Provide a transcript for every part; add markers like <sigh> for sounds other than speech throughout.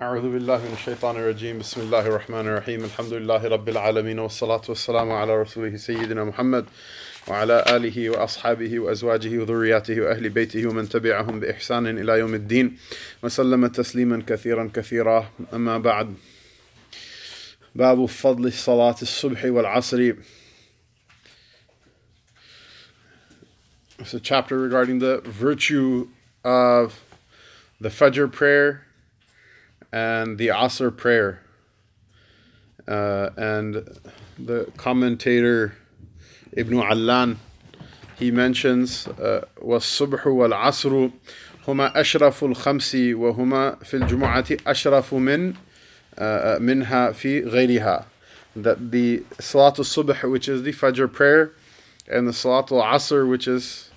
أعوذ بالله من الشيطان الرجيم. بسم الله الرحمن الرحيم. الحمد لله رب العالمين والصلاة والسلام على رسوله سيدنا محمد وعلى آله وأصحابه وأزواجه وذرياته وأهل بيته ومن تبعهم بإحسان إلى يوم الدين. وسلم تسليما كثيرا كثيرا. أما بعد باب فضل صلاة الصبح والعصر. It's a chapter regarding the virtue of the Fajr prayer and the Asr prayer. Uh, and the commentator Ibn Allan he mentions والصبح والعصر هما أشرف الخمس وهما في الجمعة أشرف من منها في غيرها that the Salatul Subh which is the Fajr prayer and the Salatul Asr which is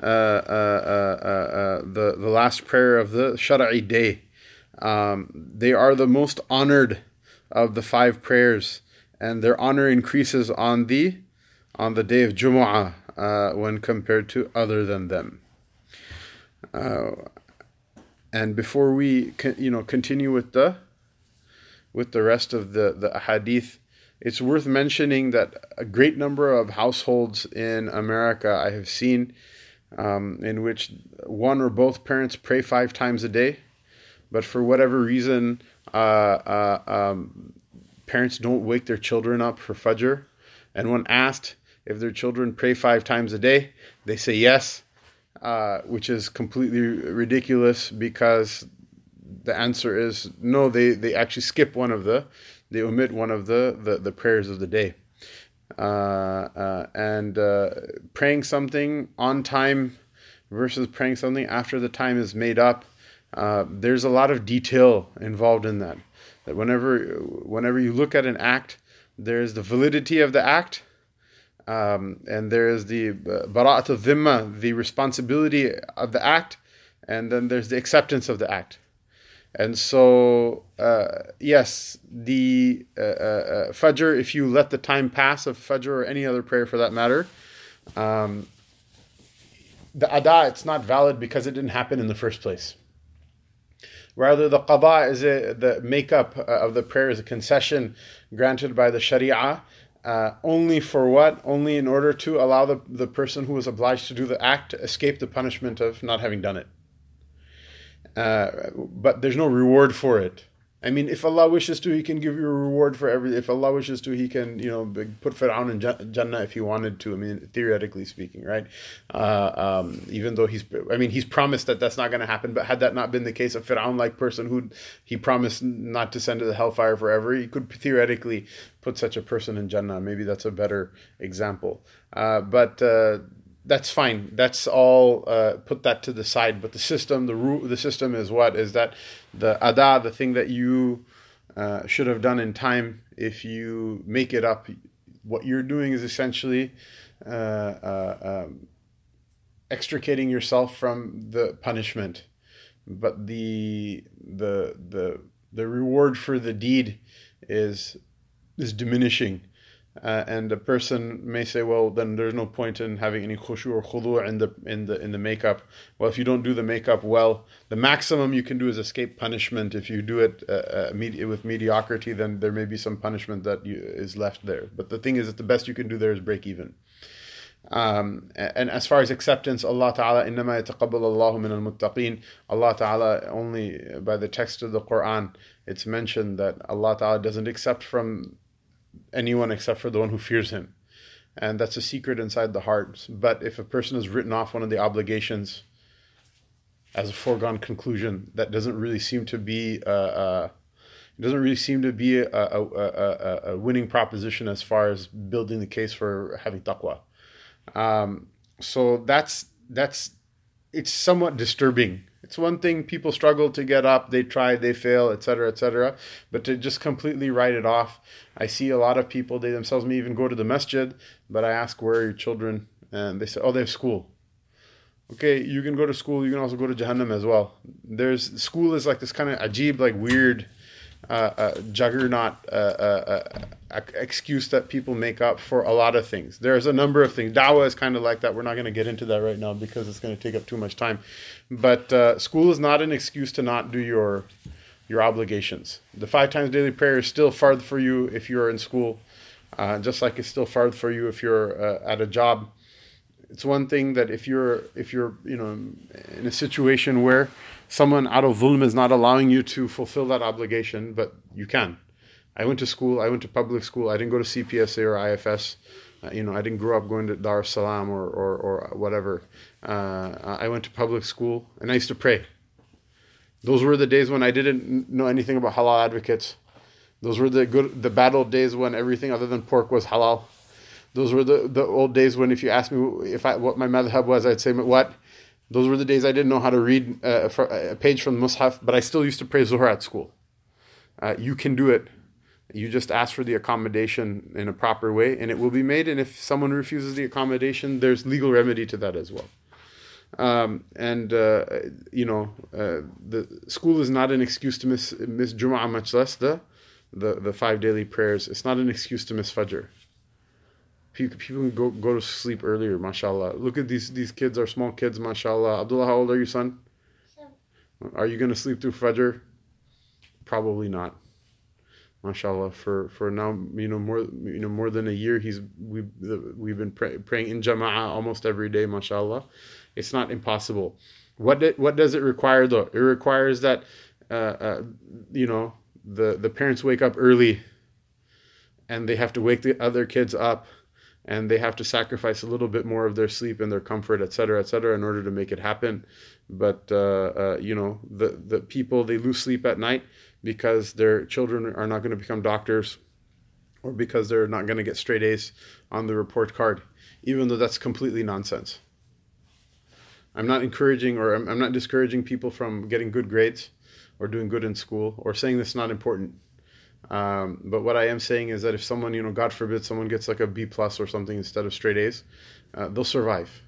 uh, uh, uh, the, the last prayer of the Shara'i day um, they are the most honored of the five prayers, and their honor increases on the on the day of Jumu'ah uh, when compared to other than them. Uh, and before we you know continue with the with the rest of the the hadith, it's worth mentioning that a great number of households in America I have seen um, in which one or both parents pray five times a day but for whatever reason, uh, uh, um, parents don't wake their children up for Fajr. And when asked if their children pray five times a day, they say yes, uh, which is completely ridiculous because the answer is no, they, they actually skip one of the, they omit one of the, the, the prayers of the day. Uh, uh, and uh, praying something on time versus praying something after the time is made up uh, there's a lot of detail involved in that. That whenever whenever you look at an act, there's the validity of the act, um, and there is the uh, bara'at al dhimma, the responsibility of the act, and then there's the acceptance of the act. And so, uh, yes, the uh, uh, Fajr, if you let the time pass of Fajr or any other prayer for that matter, um, the Ada, it's not valid because it didn't happen in the first place. Rather, the qada is a, the makeup uh, of the prayer is a concession granted by the sharia. Uh, only for what? Only in order to allow the, the person who was obliged to do the act to escape the punishment of not having done it. Uh, but there's no reward for it. I mean, if Allah wishes to, He can give you a reward for every. If Allah wishes to, He can, you know, put Fir'aun in Jannah if He wanted to. I mean, theoretically speaking, right? Uh, um, even though He's, I mean, He's promised that that's not going to happen. But had that not been the case, a Fir'aun-like person who He promised not to send to the hellfire forever, He could theoretically put such a person in Jannah. Maybe that's a better example. Uh, but uh, that's fine. That's all. Uh, put that to the side. But the system, the rule, the system is what is that the ada, the thing that you uh, should have done in time. If you make it up, what you're doing is essentially uh, uh um, extricating yourself from the punishment. But the the the the reward for the deed is is diminishing uh, and a person may say, well, then there's no point in having any khushu or khudu in the in the in the makeup. Well, if you don't do the makeup well, the maximum you can do is escape punishment. If you do it uh, uh, med- with mediocrity, then there may be some punishment that you, is left there. But the thing is that the best you can do there is break even. Um, and as far as acceptance, Allah Ta'ala, إِنَّمَا يَتَقَبَّلَ اللَّهُ مِنَ الْمُتَّقِينَ Allah Ta'ala, only by the text of the Quran, it's mentioned that Allah Ta'ala doesn't accept from anyone except for the one who fears him. And that's a secret inside the heart. But if a person has written off one of the obligations as a foregone conclusion, that doesn't really seem to be uh, uh, it doesn't really seem to be a, a, a, a, winning proposition as far as building the case for having taqwa. Um, so that's that's it's somewhat disturbing it's one thing people struggle to get up, they try, they fail, etc., etc. But to just completely write it off, I see a lot of people. They themselves may even go to the masjid, but I ask where are your children, and they say, oh, they have school. Okay, you can go to school. You can also go to Jahannam as well. There's school is like this kind of ajib, like weird uh, juggernaut excuse that people make up for a lot of things. There's a number of things. Dawah is kind of like that. We're not going to get into that right now because it's going to take up too much time. But uh, school is not an excuse to not do your your obligations. The five times daily prayer is still fard for you if you're in school, uh, just like it's still fard for you if you're uh, at a job. It's one thing that if you're if you're you know in a situation where someone out of dhulm is not allowing you to fulfill that obligation, but you can. I went to school. I went to public school. I didn't go to CPSA or IFS. Uh, you know, I didn't grow up going to Dar es Salaam or, or, or whatever. Uh, I went to public school and I used to pray. Those were the days when I didn't know anything about halal advocates. Those were the good, the bad old days when everything other than pork was halal. Those were the, the old days when if you asked me if I what my madhab was, I'd say what. Those were the days I didn't know how to read uh, a page from the Mus'haf, but I still used to pray Zuhr at school. Uh, you can do it. You just ask for the accommodation in a proper way, and it will be made. And if someone refuses the accommodation, there's legal remedy to that as well. Um, and uh, you know, uh, the school is not an excuse to miss miss Jum'ah, much less the, the the five daily prayers. It's not an excuse to miss Fajr. People, people can go go to sleep earlier, mashallah. Look at these these kids are small kids, mashallah. Abdullah, how old are you, son? Seven. Are you going to sleep through Fajr? Probably not mashallah for for now you know more you know more than a year he's we we've been pray, praying in jama'ah almost every day mashallah it's not impossible what did, what does it require though it requires that uh, uh, you know the the parents wake up early and they have to wake the other kids up and they have to sacrifice a little bit more of their sleep and their comfort et cetera, et cetera, in order to make it happen but uh, uh, you know the the people they lose sleep at night because their children are not going to become doctors or because they're not going to get straight A's on the report card, even though that's completely nonsense. I'm not encouraging or I'm, I'm not discouraging people from getting good grades or doing good in school or saying this is not important. Um, but what I am saying is that if someone, you know, God forbid, someone gets like a B plus or something instead of straight A's, uh, they'll survive.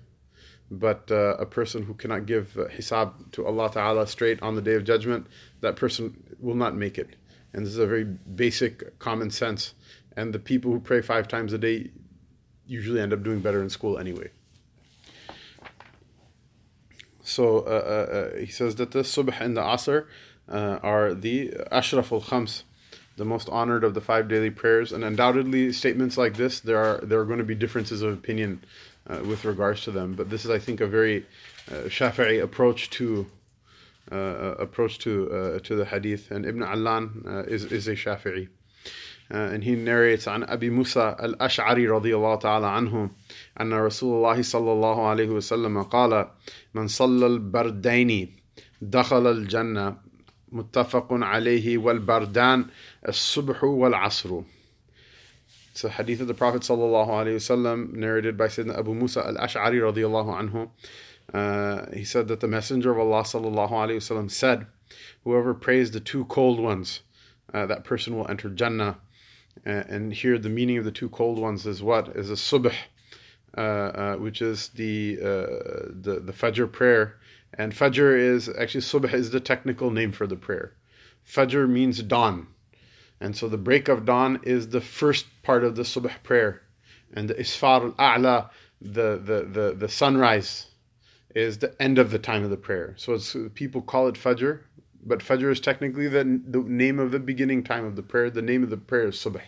But uh, a person who cannot give uh, hisab to Allah Ta'ala straight on the day of judgment, that person will not make it. And this is a very basic common sense. And the people who pray five times a day usually end up doing better in school anyway. So uh, uh, uh he says that the subh and the asr uh, are the ashraf al khams, the most honored of the five daily prayers. And undoubtedly, statements like this, there are there are going to be differences of opinion uh, with regards to them. But this is, I think, a very uh, Shafi'i approach to uh, uh approach to uh, to the hadith. And Ibn Allan uh, is is a Shafi'i. and he narrates عن أبي موسى الأشعري رضي الله تعالى عنه أن رسول الله صلى الله عليه وسلم قال من صلى البردين دخل الجنة متفق عليه والبردان الصبح والعصر it's a hadith of the Prophet sallallahu narrated by Sayyidina Abu Musa al-Ash'ari radiallahu anhu. Uh, he said that the Messenger of Allah sallallahu said, "Whoever prays the two cold ones, uh, that person will enter Jannah." Uh, and here, the meaning of the two cold ones is what is a subh, uh, uh, which is the uh, the the Fajr prayer, and Fajr is actually subh is the technical name for the prayer. Fajr means dawn. And so the break of dawn is the first part of the subh prayer. And the isfar al-a'la, the, the, the, the sunrise, is the end of the time of the prayer. So it's, people call it fajr, but fajr is technically the, the name of the beginning time of the prayer. The name of the prayer is subh.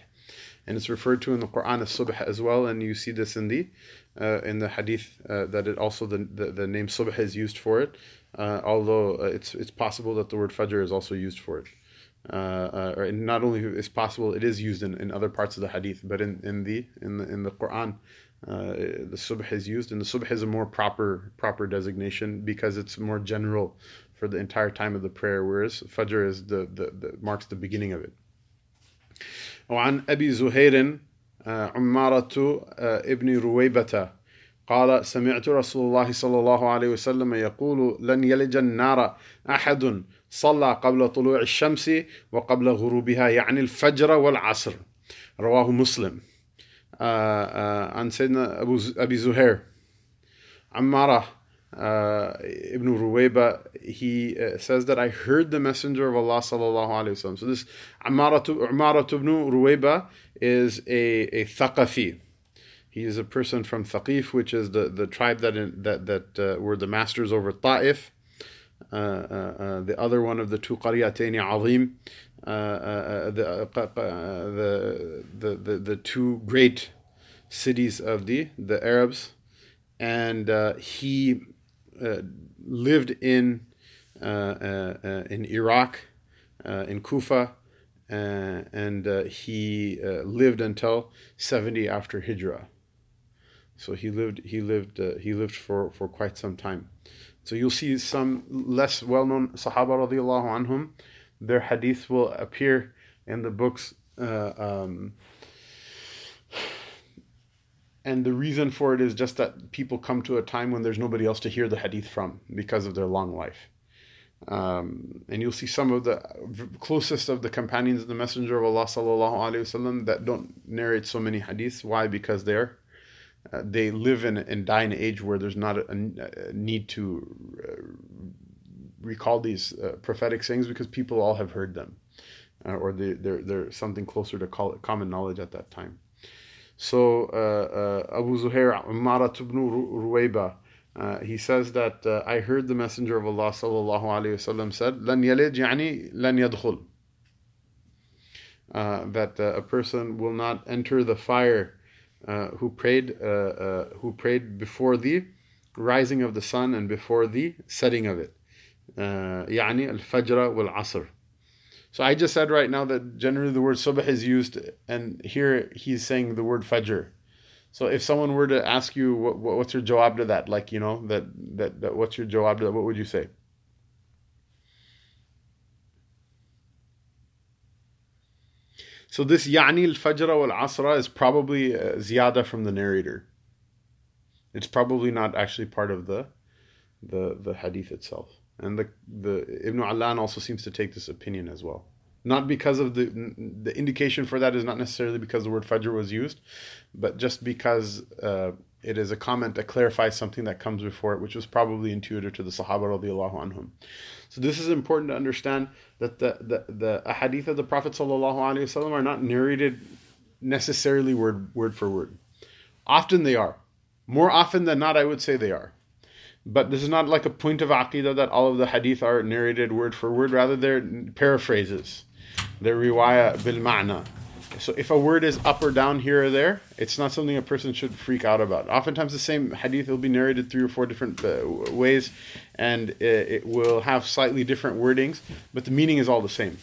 And it's referred to in the Quran as subh as well, and you see this in the uh, in the hadith uh, that it also the, the, the name subh is used for it, uh, although uh, it's it's possible that the word fajr is also used for it uh, uh, or not only is possible, it is used in, in other parts of the hadith, but in, in the in the in the Quran, uh, the subh is used, and the subh is a more proper proper designation because it's more general for the entire time of the prayer, whereas fajr is the, the, the marks the beginning of it. وعن أبي زهير عمارة ابن رويبة. قال سمعت رسول الله صلى الله عليه وسلم يقول لن يلج النار أحد صلى قبل طلوع الشمس وقبل غروبها يعني الفجر والعصر رواه مسلم. عن سيدنا أبي زهير. عمارة uh, Ibn Ruwayba, he uh, says that I heard the Messenger of Allah sallallahu alaihi wasallam. So this Ammara ibn Ruwayba is a, a Thaqafi. He is a person from Thaqif, which is the, the tribe that in, that that uh, were the masters over Ta'if. uh, uh, the other one of the two qariyatayn azim, the, the, the, the, the two great cities of the, the Arabs. And he Uh, lived in, uh, uh, in Iraq, in Kufa, and he lived until 70 after Hijrah. So he lived he lived uh, he lived for, for quite some time. So you'll see some less well-known Sahaba radiallahu anhum, their hadith will appear in the books. Uh, um, and the reason for it is just that people come to a time when there's nobody else to hear the hadith from because of their long life. Um, and you'll see some of the closest of the companions of the Messenger of Allah sallallahu alaihi wasallam that don't narrate so many hadiths. Why? Because they're uh, they live in and die in an age where there's not a, a need to uh, recall these uh, prophetic sayings because people all have heard them, uh, or they, they're they're something closer to call it common knowledge at that time. So uh, uh, Abu Zuhair Marat ibn Ruwayba. he says that I heard the Messenger of Allah sallallahu alaihi wasallam said, "Lan yalid yani lan yadkhul." that a person will not enter the fire uh, who prayed uh, uh, who prayed before the rising of the sun and before the setting of it. يعني الفجر والعصر. so I just said right now that generally the word subah is used, and here he's saying the word fajr. So if someone were to ask you what, what what's your jawab to that, like you know that that, that what's your jawab to that, what would you say? So this yani al-fajr wal-asra is probably uh, ziyada from the narrator. It's probably not actually part of the the the hadith itself. And the the Ibn Allan also seems to take this opinion as well. Not because of the the indication for that is not necessarily because the word fajr was used, but just because uh, it is a comment that clarifies something that comes before it, which was probably intuitive to the Sahaba radiallahu anhum. So this is important to understand that the the, the hadith of the Prophet sallallahu alaihi wasallam are not narrated necessarily word word for word. Often they are. More often than not, I would say they are. But this is not like a point of aqidah that all of the hadith are narrated word for word. Rather, they're paraphrases. They're riwayah bil ma'na. So if a word is up or down here or there, it's not something a person should freak out about. Oftentimes, the same hadith will be narrated three or four different uh, ways, and it, it, will have slightly different wordings, but the meaning is all the same.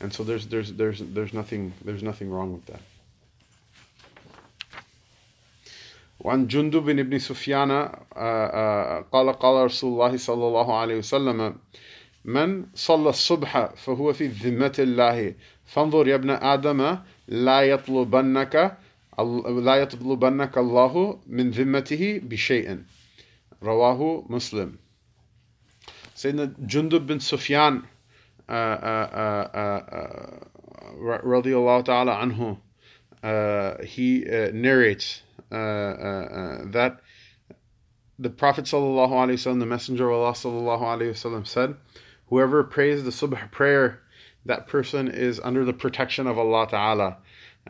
And so there's there's there's there's nothing there's nothing wrong with that. وعن جندب بن ابن سفيان قال قال رسول الله صلى الله عليه وسلم من صلى الصبح فهو في ذمة الله. فانظر يا ابن آدم لا يطلبنك لا يطلبنك الله من ذمته بشيء. رواه مسلم. سيدنا جندب بن سفيان رضي الله تعالى عنه he uh, narrates that the Prophet wasallam, the Messenger of Allah wasallam said, "Whoever prays the subh prayer that person is under the protection of Allah Ta'ala.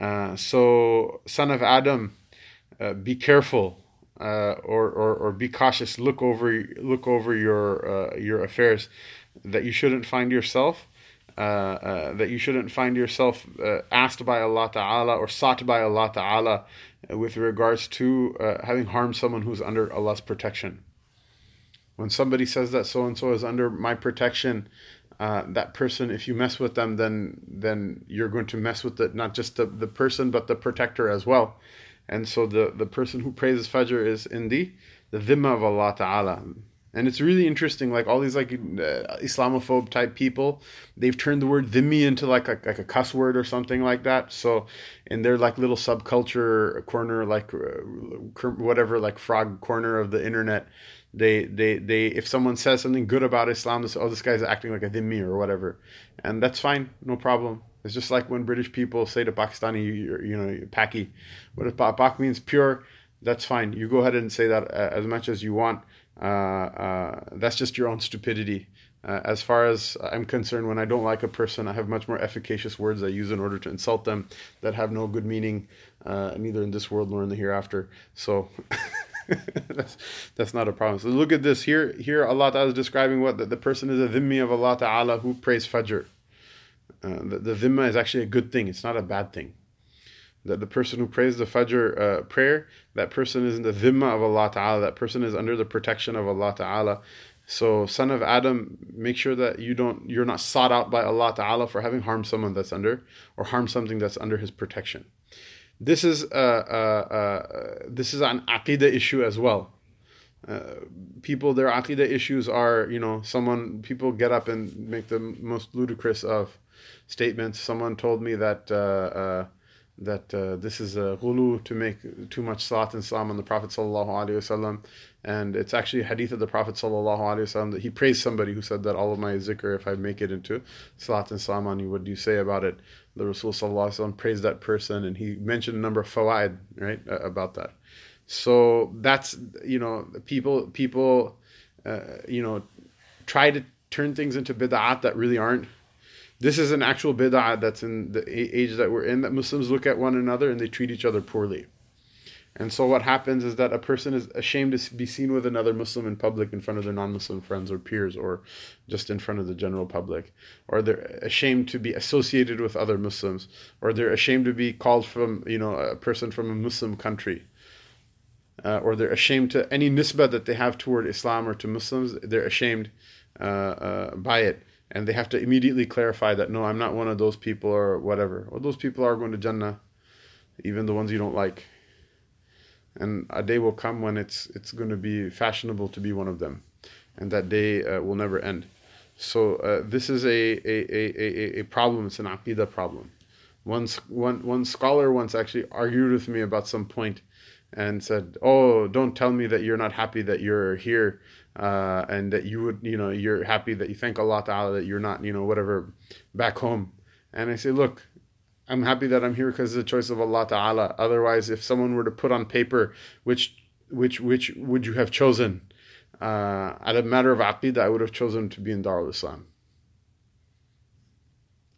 Uh, so, son of Adam, uh, be careful uh, or, or, or be cautious. Look over look over your uh, your affairs, that you shouldn't find yourself uh, uh, that you shouldn't find yourself asked by Allah Ta'ala or sought by Allah Ta'ala with regards to having harmed someone who's under Allah's protection. When somebody says that so and so is under my protection, uh, that person, if you mess with them, then then you're going to mess with not just the, the person, but the protector as well. And so the, the person who praises Fajr is in the, the dhimma of Allah Ta'ala. And it's really interesting, like all these like uh, Islamophobe type people, they've turned the word dhimmi into like a, like a cuss word or something like that. So in their like little subculture corner, like uh, whatever, like frog corner of the internet, they they they if someone says something good about Islam, say, oh this guy's acting like a dhimmi or whatever, and that's fine, no problem. It's just like when British people say to Pakistani, you, you know, Paki, what if Pak means pure, that's fine. You go ahead and say that uh, as much as you want. Uh, uh, that's just your own stupidity. Uh, as far as I'm concerned, when I don't like a person, I have much more efficacious words I use in order to insult them that have no good meaning, neither in this world nor in the hereafter. So. <laughs> that's, that's not a problem. So look at this here. Here Allah Ta'ala is describing what the, the person is a dhimmi of Allah Ta'ala who prays Fajr. Uh, the, the dhimma is actually a good thing. It's not a bad thing. That the person who prays the Fajr uh, prayer, that person is in the dhimma of Allah Ta'ala. That person is under the protection of Allah Ta'ala. So, son of Adam, make sure that you don't you're not sought out by Allah Ta'ala for having harmed someone that's under or harmed something that's under his protection. This is uh, uh, uh, this is an aqidah issue as well. Uh, people, their aqidah issues are, you know, someone people get up and make the most ludicrous of statements. Someone told me that uh, that uh, this is a ghulu to make too much salat and salam on the Prophet sallallahu alaihi wasallam, and it's actually a hadith of the Prophet sallallahu alaihi wasallam that he praised somebody who said that all of my zikr, if I make it into salat and salam on you, what do you say about it? The Rasul sallallahu alaihi wasallam praised that person, and he mentioned a number of fawaid right about that. So that's you know people people uh, you know try to turn things into bid'at that really aren't this is an actual bid'ah that's in the age that we're in, that Muslims look at one another and they treat each other poorly. And so what happens is that a person is ashamed to be seen with another Muslim in public in front of their non-Muslim friends or peers or just in front of the general public. Or they're ashamed to be associated with other Muslims. Or they're ashamed to be called from, you know, a person from a Muslim country. Uh, or they're ashamed to any nisbah that they have toward Islam or to Muslims, they're ashamed uh, uh, by it and they have to immediately clarify that no, I'm not one of those people or whatever. Well, those people are going to Jannah, even the ones you don't like. And a day will come when it's it's going to be fashionable to be one of them, and that day uh, will never end. So uh, this is a, a, a, a, problem. It's an aqidah problem. One, one, one scholar once actually argued with me about some point and said, "Oh, don't tell me that you're not happy that you're here uh, and that you would, you know, you're happy that you thank Allah Ta'ala that you're not, you know, whatever, back home. And I say, look, I'm happy that I'm here because it's the choice of Allah Ta'ala. Otherwise, if someone were to put on paper, which, which, which would you have chosen? Uh, at a matter of aqidah, I would have chosen to be in Darul Islam.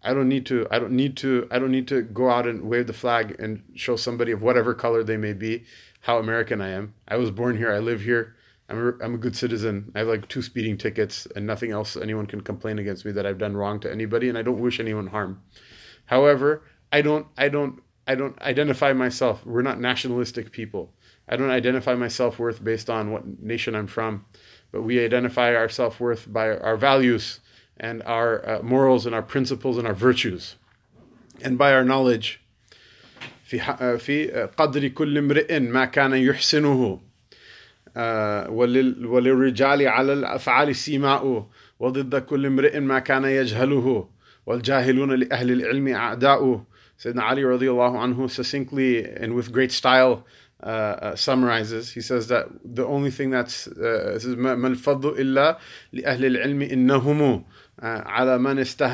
I don't need to. I don't need to. I don't need to go out and wave the flag and show somebody of whatever color they may be how American I am. I was born here. I live here. I'm a, I'm a good citizen. I have like two speeding tickets and nothing else anyone can complain against me that I've done wrong to anybody and I don't wish anyone harm. However, I don't I don't I don't identify myself. We're not nationalistic people. I don't identify my self-worth based on what nation I'm from, but we identify our self-worth by our values and our uh, morals and our principles and our virtues and by our knowledge في في قدر كل امرئ ما كان يحسنه وللرجال على الأفعال سيماء وضد كل امرئ ما كان يجهله والجاهلون لأهل العلم أعداء Sayyidina Ali radiallahu anhu succinctly and with great style uh, uh, summarizes. He says that the only thing that's uh, ما الفضل إلا لأهل العلم إنهم على من استه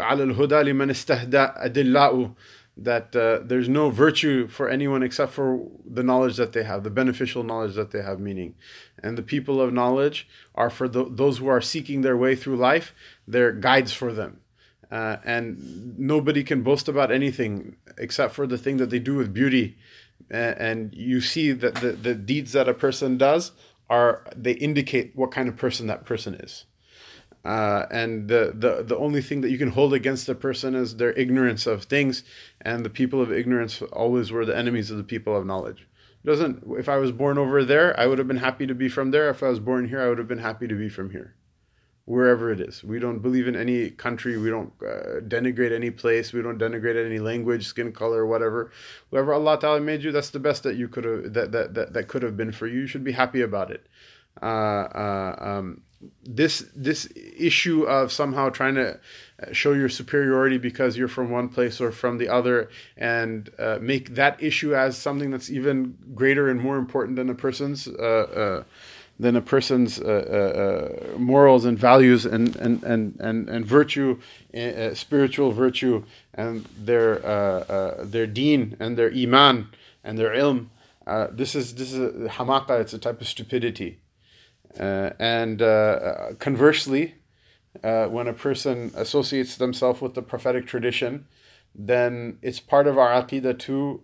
على الهدى لمن استهدى أدلاء that uh, there's no virtue for anyone except for the knowledge that they have, the beneficial knowledge that they have, meaning. And the people of knowledge are for the, those who are seeking their way through life, they're guides for them. Uh, and nobody can boast about anything except for the thing that they do with beauty. and you see that the, the deeds that a person does are, they indicate what kind of person that person is. Uh, and the, the the only thing that you can hold against a person is their ignorance of things, and the people of ignorance always were the enemies of the people of knowledge. It doesn't if I was born over there, I would have been happy to be from there. If I was born here, I would have been happy to be from here, wherever it is. We don't believe in any country. We don't uh, denigrate any place. We don't denigrate any language, skin color, whatever. Whoever Allah Taala made you, that's the best that you could have that that that, that could have been for you. You should be happy about it. Uh, uh, um, this this issue of somehow trying to show your superiority because you're from one place or from the other and uh, make that issue as something that's even greater and more important than a person's uh, uh, than a person's uh, morals and values and and and and, and virtue spiritual virtue and their their deen and their iman and their ilm. This is this is a hamaka it's a type of stupidity uh, and uh, conversely, uh, when a person associates themselves with the prophetic tradition, then it's part of our aqidah to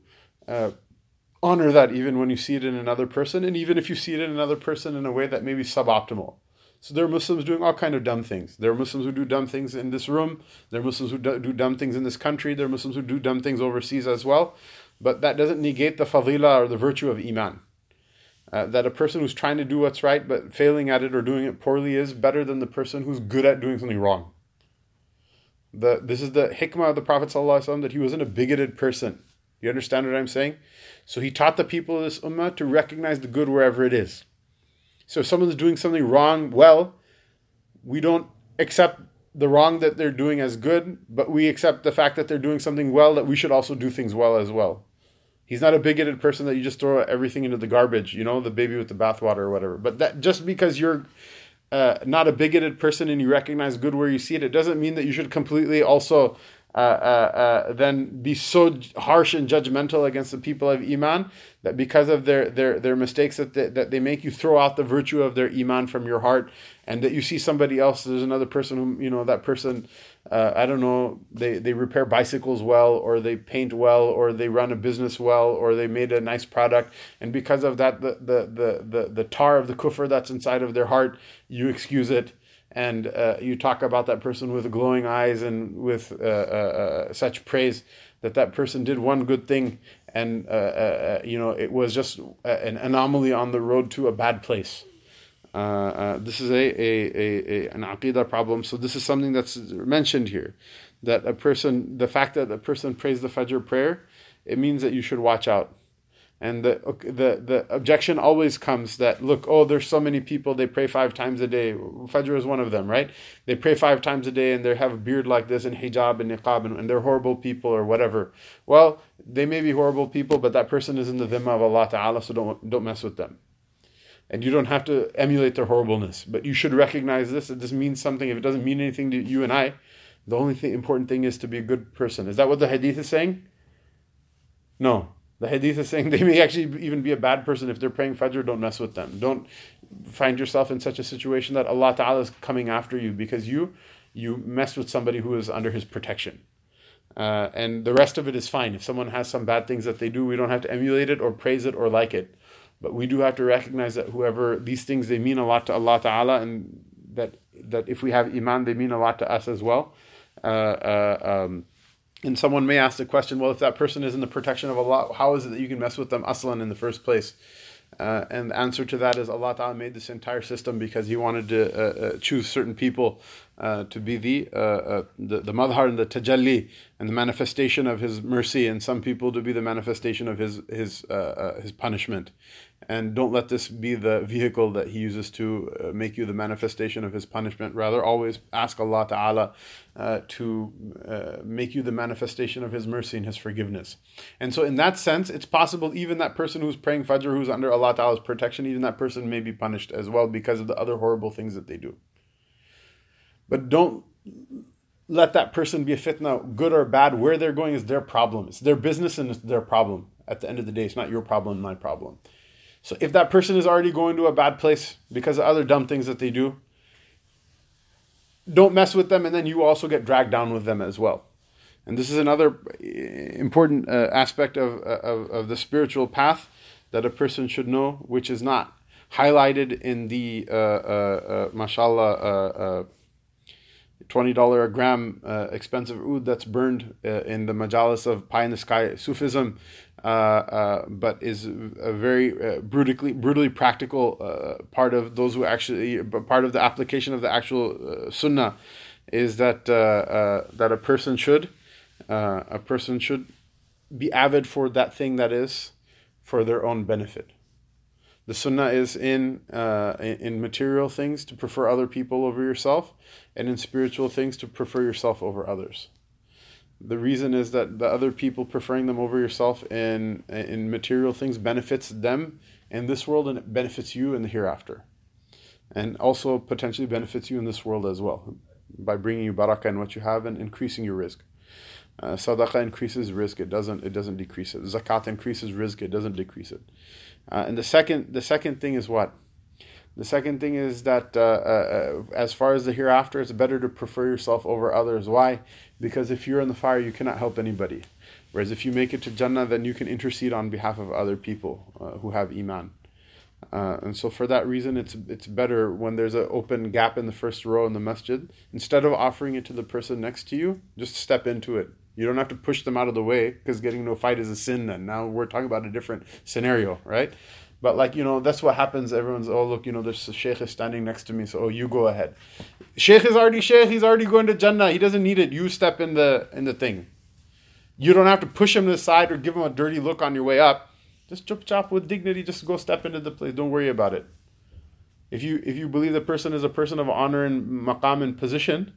honor that even when you see it in another person, and even if you see it in another person in a way that may be suboptimal. So there are Muslims doing all kind of dumb things. There are Muslims who do dumb things in this room. There are Muslims who do, do dumb things in this country. There are Muslims who do dumb things overseas as well. But that doesn't negate the fadila or the virtue of iman. Uh, that a person who's trying to do what's right but failing at it or doing it poorly is better than the person who's good at doing something wrong. The, this is the hikmah of the Prophet ﷺ that he wasn't a bigoted person. You understand what I'm saying? So he taught the people of this ummah to recognize the good wherever it is. So if someone's doing something wrong well, we don't accept the wrong that they're doing as good, but we accept the fact that they're doing something well that we should also do things well as well. He's not a bigoted person that you just throw everything into the garbage, you know, the baby with the bathwater or whatever. But that just because you're uh, not a bigoted person and you recognize good where you see it, it doesn't mean that you should completely also uh, uh, uh, then be so harsh and judgmental against the people of iman that because of their their, their mistakes that they, that they make you throw out the virtue of their iman from your heart. And that you see somebody else there's another person who you know that person uh, i don't know they they repair bicycles well or they paint well or they run a business well or they made a nice product. And because of that the the the the, the tar of the kufr that's inside of their heart you excuse it and uh, you talk about that person with glowing eyes and with uh, uh, uh such praise that that person did one good thing. And uh, uh, you know it was just an anomaly on the road to a bad place. This is a, a, a, a an aqidah problem. So this is something that's mentioned here that a person the fact that a person prays the fajr prayer it means that you should watch out and the, the the objection always comes that look, oh, there's so many people they pray five times a day. Fajr is one of them, right? They pray five times a day and they have a beard like this and hijab and niqab and, and they're horrible people or whatever. Well, they may be horrible people, but that person is in the dhimma of Allah Taala, so don't don't mess with them. And you don't have to emulate their horribleness, but you should recognize this. That this means something. If it doesn't mean anything to you and I, the only thing, important thing is to be a good person. Is that what the hadith is saying? No. The hadith is saying <laughs> they may actually even be a bad person if they're praying Fajr, don't mess with them. Don't find yourself in such a situation that Allah Ta'ala is coming after you because you you messed with somebody who is under his protection. Uh, and the rest of it is fine. If someone has some bad things that they do, we don't have to emulate it or praise it or like it. But we do have to recognize that whoever these things they mean a lot to Allah Ta'ala and that that if we have iman they mean a lot to us as well. Uh, uh, um, and someone may ask the question, well, if that person is in the protection of Allah, how is it that you can mess with them aslan in the first place? Uh, and the answer to that is Allah Ta'ala made this entire system because He wanted to uh, uh, choose certain people uh, to be the, uh, uh, the the madhar and the tajalli and the manifestation of His mercy, and some people to be the manifestation of His His His punishment and don't let this be the vehicle that he uses to uh, make you the manifestation of his punishment. Rather always ask allah ta'ala uh, to uh, make you the manifestation of his mercy and his forgiveness. And so in that sense it's possible even that person who's praying fajr who's under allah ta'ala's protection even that person may be punished as well because of the other horrible things that they do. But don't let that person be a fitna good or bad. Where they're going is their problem. It's their business and it's their problem. At the end of the day it's not your problem my problem so if that person is already going to a bad place because of other dumb things that they do, don't mess with them, and then you also get dragged down with them as well. And this is another important uh, aspect of, of, of the spiritual path that a person should know, which is not highlighted in the uh, uh, uh mashallah uh, uh, twenty dollar a gram expensive oud that's burned in the majalis of pie in the sky Sufism uh, uh, but is a very uh, brutally brutally practical part of those who actually part of the application of the actual sunnah is that that a person should a person should be avid for that thing that is for their own benefit. The sunnah is in, uh, in material things to prefer other people over yourself, and in spiritual things to prefer yourself over others. The reason is that the other people preferring them over yourself in in material things benefits them in this world and it benefits you in the hereafter. And also potentially benefits you in this world as well by bringing you barakah in what you have and increasing your rizq. Uh, sadaqah increases rizq, it doesn't it doesn't decrease it. Zakat increases rizq, it doesn't decrease it. Uh, and the second the second thing is what the second thing is that uh, uh, as far as the hereafter, it's better to prefer yourself over others. Why? Because if you're in the fire, you cannot help anybody. Whereas if you make it to Jannah, then you can intercede on behalf of other people uh, who have Iman. Uh, and so for that reason, it's it's better when there's an open gap in the first row in the masjid. Instead of offering it to the person next to you, just step into it. You don't have to push them out of the way because getting a fight is a sin. Then now we're talking about a different scenario, right? But like you know, that's what happens. Everyone's oh look, you know, there's sheikh is standing next to me, so oh you go ahead. Sheikh is already sheikh. He's already going to Jannah. He doesn't need it. You step in the in the thing. You don't have to push him to the side or give him a dirty look on your way up just chop chop with dignity. Just go step into the place. Don't worry about it. If you if you believe the person is a person of honor and maqam and position,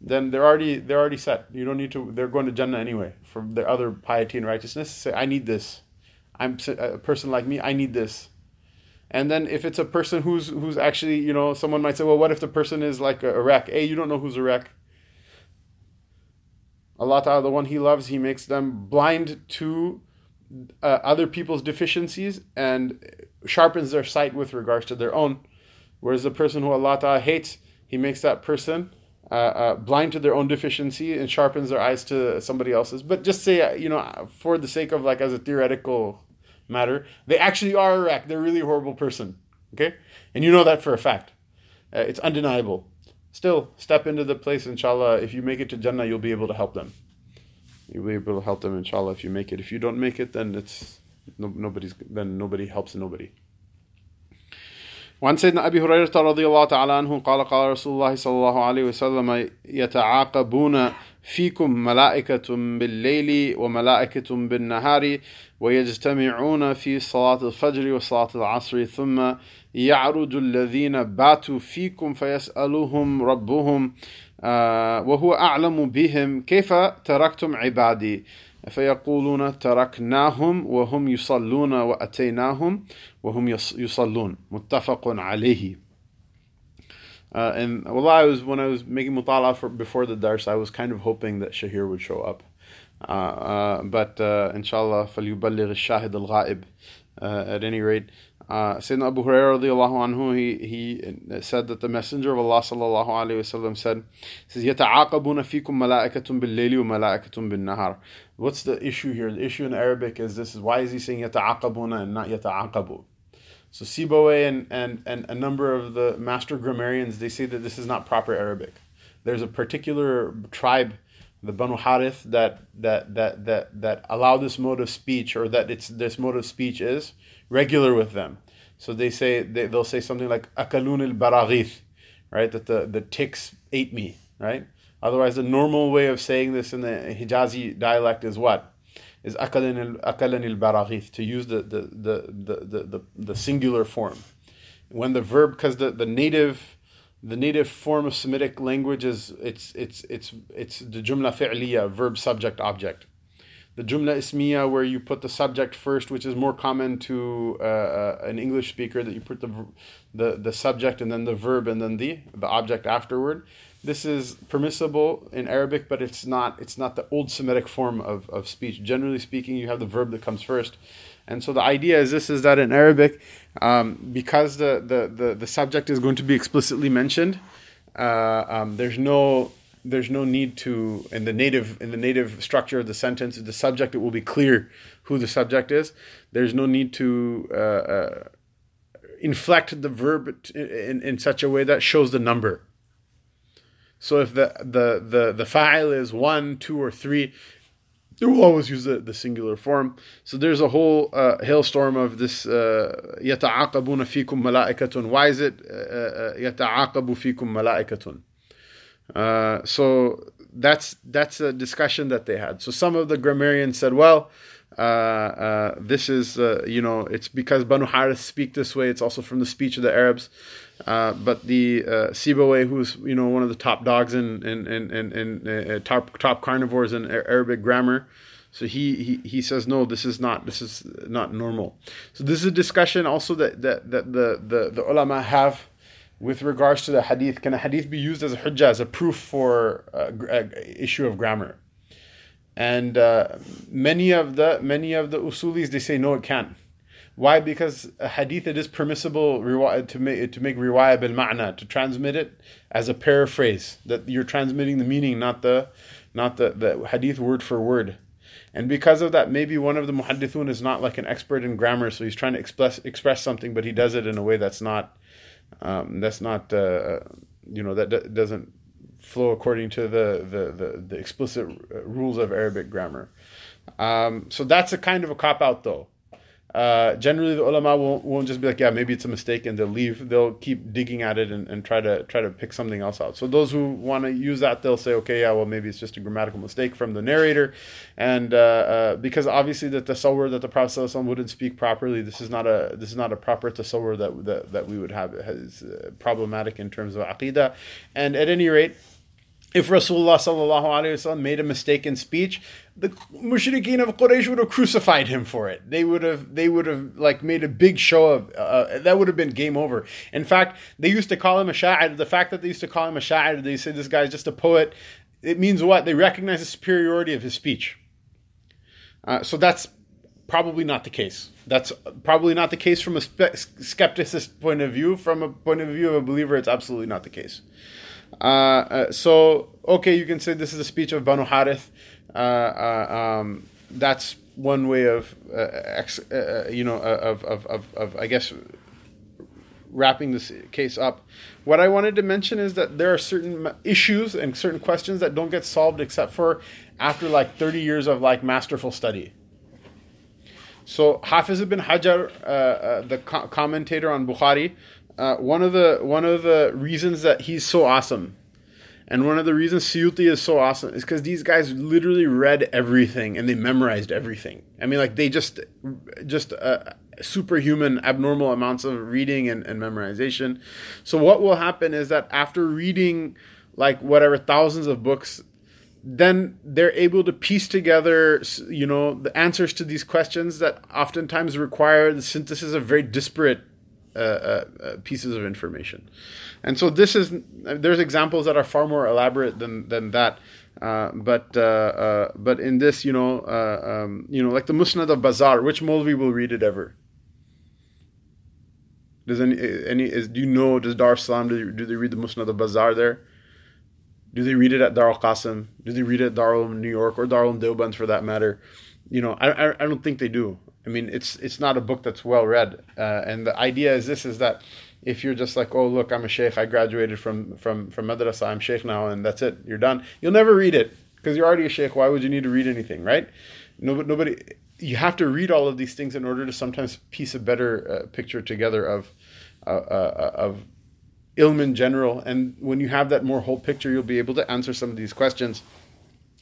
then they're already they're already set. You don't need to. They're going to Jannah anyway for their other piety and righteousness. Say, I need this. I'm a person like me. I need this. And then if it's a person who's who's actually you know someone might say, well, what if the person is like a, a wreck? Hey, you don't know who's a wreck. Allah Ta'ala, the one He loves, He makes them blind to uh, other people's deficiencies and sharpens their sight with regards to their own. Whereas the person who Allah Ta'ala hates, He makes that person uh, uh, blind to their own deficiency and sharpens their eyes to somebody else's. But just say, uh, you know, for the sake of like as a theoretical matter, they actually are a wreck. They're a really horrible person. Okay? And you know that for a fact. Uh, it's undeniable. Still, step into the place, inshallah. If you make it to Jannah, you'll be able to help them you'll be able to help them inshallah if you make it if you don't make it then it's no, nobody's then nobody helps nobody وعن سيدنا أبي هريرة رضي الله تعالى عنه قال قال رسول الله صلى الله عليه وسلم يتعاقبون فيكم ملائكة بالليل وملائكة بالنهار ويجتمعون في صلاة الفجر وصلاة العصر ثم يعرج الذين باتوا فيكم فيسألهم ربهم آه، وهو أعلم بهم كيف تركتم عبادي؟ فيقولون تركناهم وهم يصلون وأتيناهم وهم يصلون متفق عليه Uh, and well, I was when I was making mutala for before the dars, I was kind of hoping that Shahir would show up. Uh, uh, but uh, inshallah, فليبلغ الشاهد الغائب. Uh, at any rate, Uh, Sayyidina Abu Hurairah anhu, he, he said that the Messenger of Allah sallallahu alayhi wasallam said, says, يَتَعَاقَبُونَ فِيكُمْ مَلَائِكَةٌ بِاللَّيْلِ وَمَلَائِكَةٌ بِالنَّهَارِ What's the issue here? The issue in Arabic is this, is why is he saying يَتَعَاقَبُونَ and not يَتَعَاقَبُوا? So Sibawayh and, and, and a number of the master grammarians, they say that this is not proper Arabic. There's a particular tribe the Banu Harith that that that that that allow this mode of speech or that it's this mode of speech is regular with them. So they say they, they'll say something like akalun al baraghith, right? That the the ticks ate me, right? Otherwise, the normal way of saying this in the Hijazi dialect is what? Is akalan al baraghith to use the the, the the the the the singular form. When the verb, because the, the native the native form of Semitic language is it's it's it's it's the jumla fi'liya, verb subject object. The jumla ismiya, where you put the subject first, which is more common to uh, uh, an English speaker, that you put the, the the subject and then the verb and then the the object afterward. This is permissible in Arabic, but it's not it's not the old Semitic form of, of speech. Generally speaking, you have the verb that comes first, and so the idea is this is that in Arabic, um, because the, the, the, the, subject is going to be explicitly mentioned, uh, um, there's no there's no need to in the native in the native structure of the sentence the subject it will be clear who the subject is. There's no need to uh, uh, inflect the verb in, in such a way that shows the number. So if the the the the fa'il is one, two, or three, they will always use the, the singular form. So there's a whole uh, hailstorm of this يَتَعَاقَبُونَ فِيكُم مَلَائِكَةٌ Why is it يَتَعَاقَبُ فِيكُم مَلَائِكَةٌ So that's that's a discussion that they had. So some of the grammarians said, well, uh, uh, this is uh, you know it's because Banu Harith speak this way. It's also from the speech of the Arabs. Uh, but the uh, who's you know one of the top dogs in in in, in, in uh, top top carnivores in Arabic grammar, so he, he he says no, this is not this is not normal. So this is a discussion also that that, that the, the the ulama have with regards to the hadith. Can a hadith be used as a hujjah as a proof for a issue of grammar? And uh, many of the many of the usulis they say no, it can't why? Because a hadith it is permissible to make to make riwayah bil ma'na to transmit it as a paraphrase that you're transmitting the meaning, not the not the, the hadith word for word. And because of that, maybe one of the muhaddithun is not like an expert in grammar, so he's trying to express express something, but he does it in a way that's not um, that's not uh, you know that d- doesn't flow according to the the, the, the explicit rules of Arabic grammar. Um, so that's a kind of a cop out, though. Uh, generally, the ulama won't, won't just be like, yeah, maybe it's a mistake, and they'll leave. They'll keep digging at it and, and try to try to pick something else out. So those who want to use that, they'll say, okay, yeah, well, maybe it's just a grammatical mistake from the narrator, and uh, uh, because obviously the tasawwur that the Prophet wouldn't speak properly. This is not a this is not a proper tasawwur that that, that we would have. It is uh, problematic in terms of aqidah, and at any rate if Rasulullah made a mistake in speech, the mushrikeen of Quraysh would have crucified him for it. They would have they would have like made a big show of uh, that would have been game over. In fact, they used to call him a sha'ir. The fact that they used to call him a sha'ir, they said this guy's just a poet. It means what? They recognize the superiority of his speech. Uh, so that's probably not the case. That's probably not the case from a spe- skepticist point of view. From a point of view of a believer, it's absolutely not the case. Uh, uh, so okay, you can say this is a speech of Banu Harith. Uh, uh um, that's one way of uh, ex, uh, you know of, of, of, of I guess wrapping this case up. What I wanted to mention is that there are certain issues and certain questions that don't get solved except for after like 30 years of like masterful study. So Hafiz ibn Hajar, uh, uh, the co- commentator on Bukhari, uh, one of the one of the reasons that he's so awesome, and one of the reasons Suyuti is so awesome is because these guys literally read everything and they memorized everything. I mean, like they just just uh, superhuman, abnormal amounts of reading and, and memorization. So what will happen is that after reading like whatever thousands of books then they're able to piece together you know the answers to these questions that oftentimes require the synthesis of very disparate pieces of information. And so this is there's examples that are far more elaborate than than that. Uh, but uh, uh, but in this, you know, um, you know, like the Musnad of Bazar, which Molvi will read it ever? Does any any is do you know does Dar Salam do, do they read the Musnad of Bazar there? Do they read it at Darul Qasim? Do they read it at Darul New York or Darul Deoband for that matter? You know, I, I, I don't think they do. I mean, it's it's not a book that's well read, uh, and the idea is this: is that if you're just like, oh look, I'm a sheikh, I graduated from from from madrasa, I'm sheikh now, and that's it, you're done. You'll never read it because you're already a sheikh. Why would you need to read anything, right? Nobody, nobody. You have to read all of these things in order to sometimes piece a better uh, picture together of uh, uh, of ilm in general. And when you have that more whole picture, you'll be able to answer some of these questions.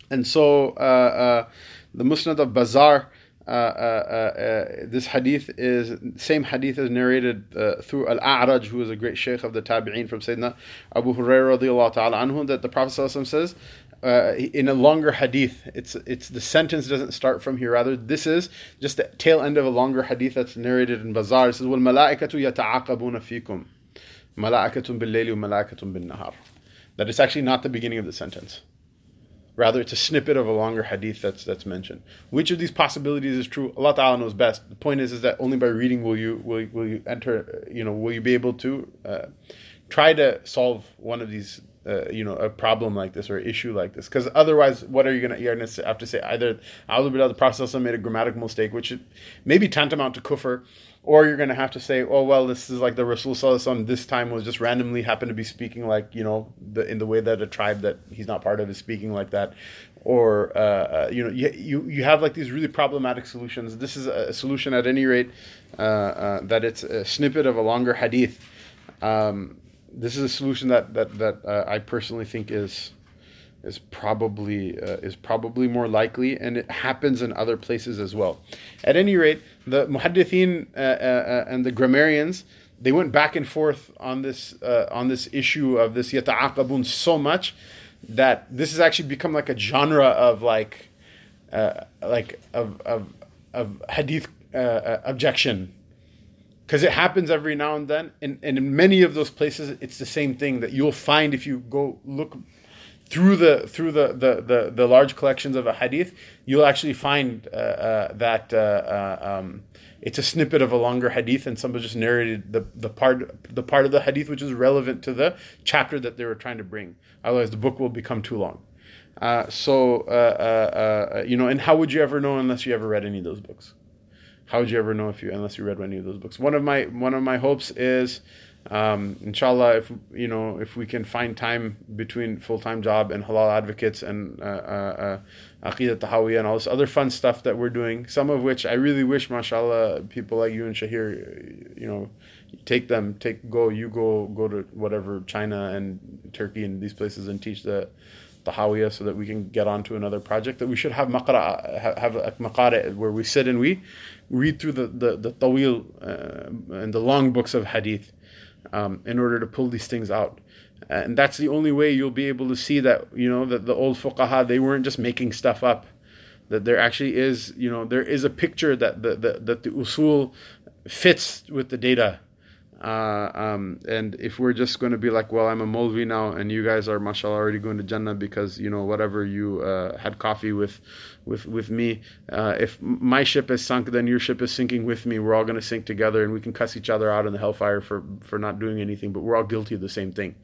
And so uh, uh, the Musnad of Bazar uh, uh, uh, this hadith is same hadith is narrated through Al-A'raj, who is a great sheikh of the Tabi'een from Sayyidina Abu Hurairah ta'ala anhu, that the Prophet says, uh, in a longer hadith. It's it's the sentence doesn't start from here. Rather, this is just the tail end of a longer hadith that's narrated in Bazar. It says, "Wal malaikatu yata'aqabuna fikum, malaikatun bil layli wa malaikatun bin nahar." That it's actually not the beginning of the sentence. Rather, it's a snippet of a longer hadith that's that's mentioned. Which of these possibilities is true? Allah Ta'ala knows best. The point is, is that only by reading will you will, will you enter. You know, will you be able to uh, try to solve one of these. Uh, you know, a problem like this or issue like this, because otherwise, what are you gonna? You're gonna have to say either the Prophet made a grammatical mistake, which may be tantamount to kufr, or you're going to have to say, oh well, this is like the Rasul Sallallahu this time was just randomly happened to be speaking like you know the in the way that a tribe that he's not part of is speaking like that, or uh, uh, you know you, you you have like these really problematic solutions. This is a solution at any rate uh, uh that it's a snippet of a longer hadith. Um, this is a solution that that that uh, I personally think is is probably uh, is probably more likely, and it happens in other places as well. At any rate, the muhaddithin uh, uh, uh and the grammarians they went back and forth on this uh, on this issue of this yata'aqabun so much that this has actually become like a genre of like uh, like of of of hadith objection because it happens every now and then and, and in many of those places it's the same thing that you'll find if you go look through the through the, the, the, the, large collections of a hadith, you'll actually find uh, uh, that uh, uh, um, it's a snippet of a longer hadith, and somebody just narrated the, the part the part of the hadith which is relevant to the chapter that they were trying to bring. Otherwise, the book will become too long. Uh, so, uh, you know, and how would you ever know unless you ever read any of those books? How would you ever know if you unless you read any of those books? One of my one of my hopes is, um, inshallah, if you know if we can find time between full time job and halal advocates and uh, uh, uh, tahawiyah and all this other fun stuff that we're doing. Some of which I really wish, mashallah, people like you and Shahir, you know, take them, take go, you go go to whatever China and Turkey and these places and teach the tahawiyah so that we can get on to another project that we should have maqra have a maqara where we sit and we read through the the, the tawil uh, and the long books of hadith um, in order to pull these things out. And that's the only way you'll be able to see that you know that the old fuqaha they weren't just making stuff up. That there actually is you know there is a picture that the, the that the usul fits with the data uh, um, and if we're just going to be like, well, I'm a Molvi now, and you guys are, mashallah, already going to Jannah because you know whatever you uh, had coffee with, with with me. Uh, if my ship is sunk, then your ship is sinking with me. We're all going to sink together, and we can cuss each other out in the hellfire for for not doing anything, but we're all guilty of the same thing.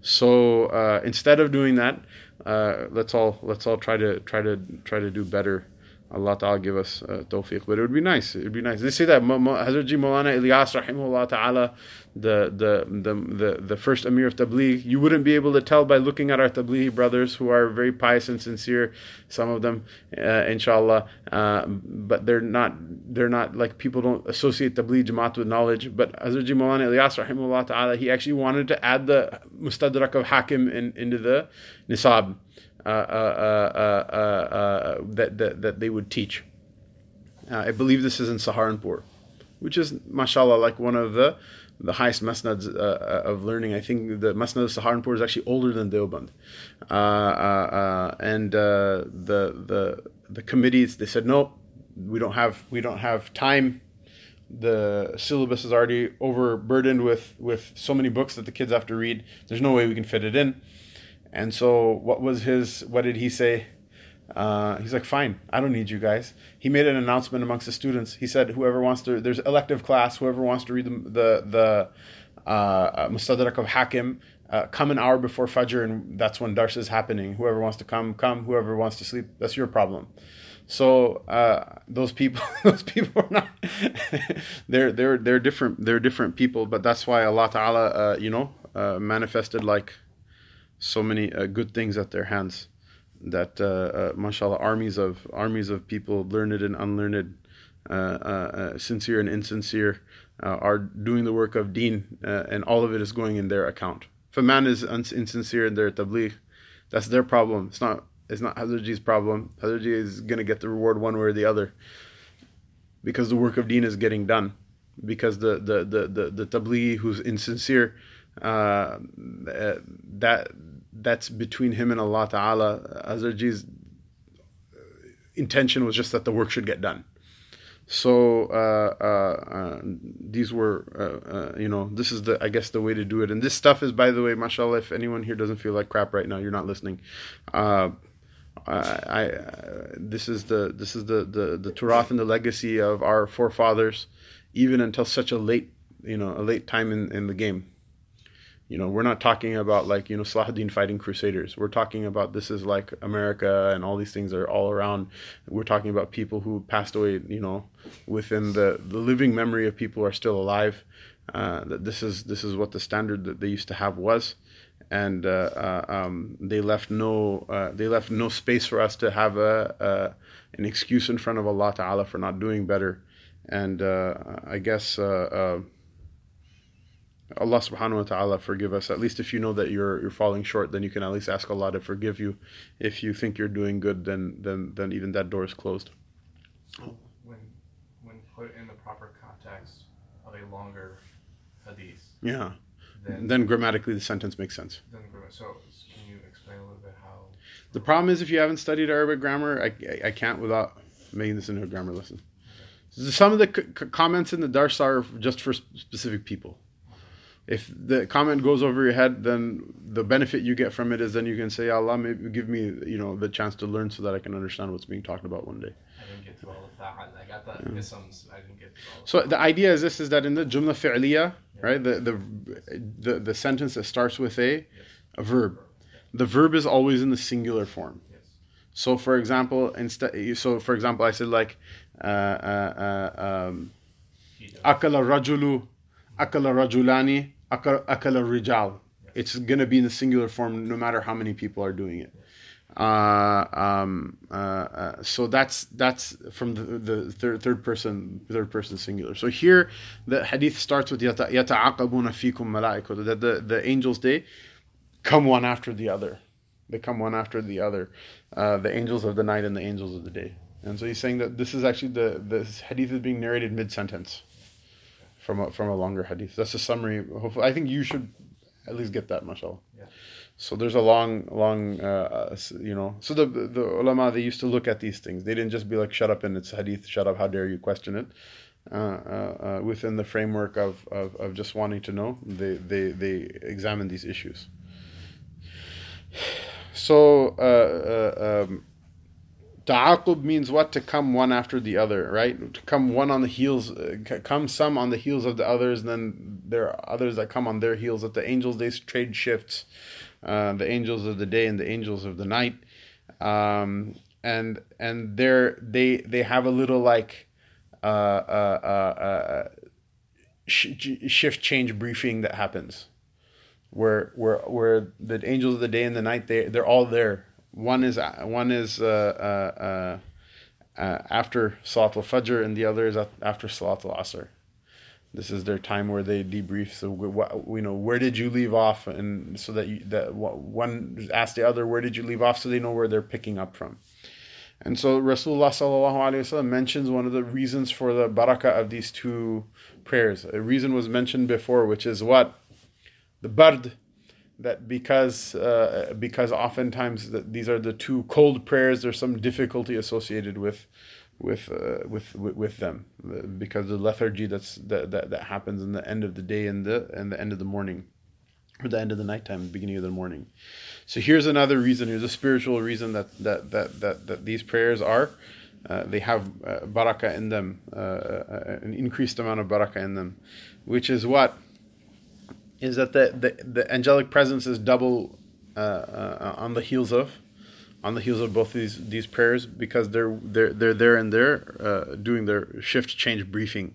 So uh, instead of doing that, uh, let's all let's all try to try to try to do better Allah Ta'ala give us uh, tawfiq. But it would be nice. It would be nice. They say that Hazrat Ji Maulana Ilyas Rahimahullah Ta'ala, the, the, the, the, first Amir of Tabligh, you wouldn't be able to tell by looking at our Tablighi brothers who are very pious and sincere, some of them, uh, inshallah. Uh, but they're not, they're not like people don't associate Tabligh Jamaat with knowledge. But Hazrat Ji Maulana Ilyas Rahimahullah Ta'ala, he actually wanted to add the Mustadrak of Hakim in, into the Nisab. Uh uh uh, uh, uh, uh, that, that, that they would teach. I believe this is in Saharanpur, which is, mashallah, like one of the the highest masnads of learning. I think the masnad of Saharanpur is actually older than Deoband. And the the the committees they said no, we don't have we don't have time. The syllabus is already overburdened with with so many books that the kids have to read. There's no way we can fit it in. And so, what was his? What did he say? Uh, he's like, fine, I don't need you guys. He made an announcement amongst the students. He said, whoever wants to, there's elective class. Whoever wants to read the the, the uh, Mustadrak of Hakim, uh, come an hour before Fajr, and that's when Dars is happening. Whoever wants to come, come. Whoever wants to sleep, that's your problem. So uh, those people, <laughs> those people are not. <laughs> they're they're they're different. They're different people, but that's why Allah Taala, uh, you know, uh, manifested like so many uh, good things at their hands that uh, uh, mashallah armies of armies of people learned and unlearned uh, uh, sincere and insincere are doing the work of deen and all of it is going in their account. If a man is insincere in their tabligh that's their problem. It's not it's not Hazrat problem. Hazrat is going to get the reward one way or the other because the work of deen is getting done. Because the the the the, the tabligh who's insincere uh, that that's between him and Allah Ta'ala. Hazrat Ji's intention was just that the work should get done. So uh, uh, uh, these were, uh, uh, you know, this is the, I guess, the way to do it. And this stuff is, by the way, mashallah. If anyone here doesn't feel like crap right now, you're not listening. Uh, I, I this is the this is the the the turath and the legacy of our forefathers, even until such a late, you know, a late time in, in the game. You know, we're not talking about like, you know, Salahuddin fighting crusaders. We're talking about this is like America and all these things are all around. We're talking about people who passed away, you know, within the, the living memory of people who are still alive. Uh, that this is this is what the standard that they used to have was, and uh, uh, um, they left no uh, they left no space for us to have a, a, an excuse in front of Allah Taala for not doing better, and uh, I guess uh, Allah subhanahu wa ta'ala forgive us. At least if you know that you're you're falling short, then you can at least ask Allah to forgive you. If you think you're doing good, then then then even that door is closed. When when put in the proper context of a longer hadith. Yeah. Then, then grammatically the sentence makes sense. Then so can you explain a little bit how The problem is if you haven't studied Arabic grammar, I, I, I can't without making this into a grammar lesson. Some of the c- comments in the Dars are just for specific people if the comment goes over your head, then the benefit you get from it is then you can say, Allah, maybe give me, you know, the chance to learn so that I can understand what's being talked about one day. I didn't get to all of that. I got the yeah. isms. I didn't get to all So the idea is this: is that in the jumla fi'liya, yeah. right, the, the the the sentence that starts with a yes. a verb, the verb is always in the singular form. Yes. So, for example, instead, so for example, I said like, uh, uh, uh, um, akala rajulu, akala rajulani, akala, rijal. It's going to be in the singular form no matter how many people are doing it. Uh, um, uh, uh, so that's that's from the, the third, third person third person singular. So here the hadith starts with yata yata'aqabuna fikum malaikatu that the the angels they come one after the other. They come one after the other. Uh, the angels of the night and the angels of the day. And so he's saying that this is actually the this hadith is being narrated mid sentence from a, from a longer hadith. That's a summary. Hopefully, I think you should at least get that, mashallah. Yeah. So there's a long, long, uh, you know. So the the ulama they used to look at these things. They didn't just be like, "Shut up!" and it's hadith. Shut up! How dare you question it? Uh, uh, uh, within the framework of, of, of just wanting to know, they they they examine these issues. <sighs> So uh, uh, um, ta'aqub means what? To come one after the other, right? To come one on the heels, uh, come some on the heels of the others, and then there are others that come on their heels. That the angels they trade shifts, uh, the angels of the day and the angels of the night, um, and and they're they they have a little like uh, uh, uh, uh sh- shift change briefing that happens where where where the angels of the day and the night they they're all there. One is one is uh, uh, uh, uh after Salat al Fajr and the other is after Salat al Asr. This is their time where they debrief. So what you know, where did you leave off, and so that you, that one asks the other, where did you leave off, so they know where they're picking up from. And so Rasulullah mentions one of the reasons for the barakah of these two prayers. A reason was mentioned before, which is what the bard that because uh, because oftentimes the, these are the two cold prayers there's some difficulty associated with with uh, with, with with them because the lethargy that's that, that that happens in the end of the day and the and the end of the morning or the end of the nighttime beginning of the morning. So here's another reason here's a spiritual reason that that that that, that these prayers are uh, they have uh, barakah in them uh, uh, an increased amount of barakah in them which is what is that the, the, the angelic presence is double uh, uh, on the heels of on the heels of both these these prayers because they're they're they're there and they're uh, doing their shift change briefing.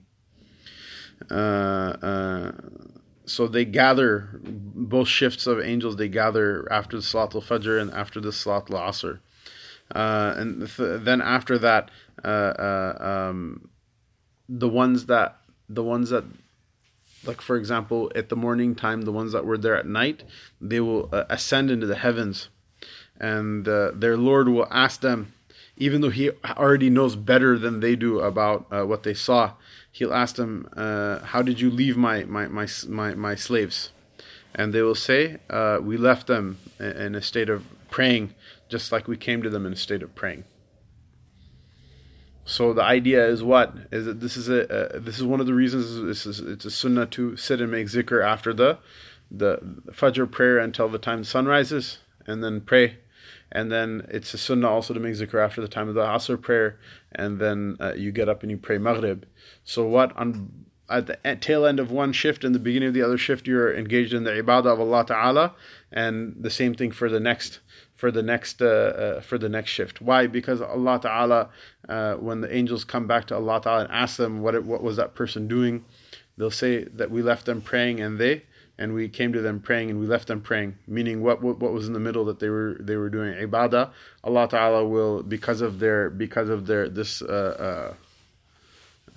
Uh, uh, so they gather both shifts of angels. They gather after the Salat al Fajr and after the Salat al Asr, uh, and th- then after that, um, the ones that the ones that like for example at the morning time the ones that were there at night they will uh, ascend into the heavens. And uh, their lord will ask them even though he already knows better than they do about uh, what they saw he'll ask them uh, how did you leave my, my, my, my, my slaves? And they will say uh, we left them in a state of praying just like we came to them in a state of praying so the idea is what is that this is a uh, this is one of the reasons this is it's a sunnah to sit and make zikr after the the fajr prayer until the time the sun rises and then pray and then it's a sunnah also to make zikr after the time of the asr prayer and then uh, you get up and you pray maghrib so what on at the tail end of one shift and the beginning of the other shift you're engaged in the ibadah of Allah ta'ala and the same thing for the next for the next uh, uh, for the next shift. Why? Because Allah Taala, uh, when the angels come back to Allah Taala and ask them what it, what was that person doing, they'll say that we left them praying and they and we came to them praying and we left them praying. Meaning what what, what was in the middle that they were they were doing ibadah. Allah Taala will because of their because of their this. Uh, uh,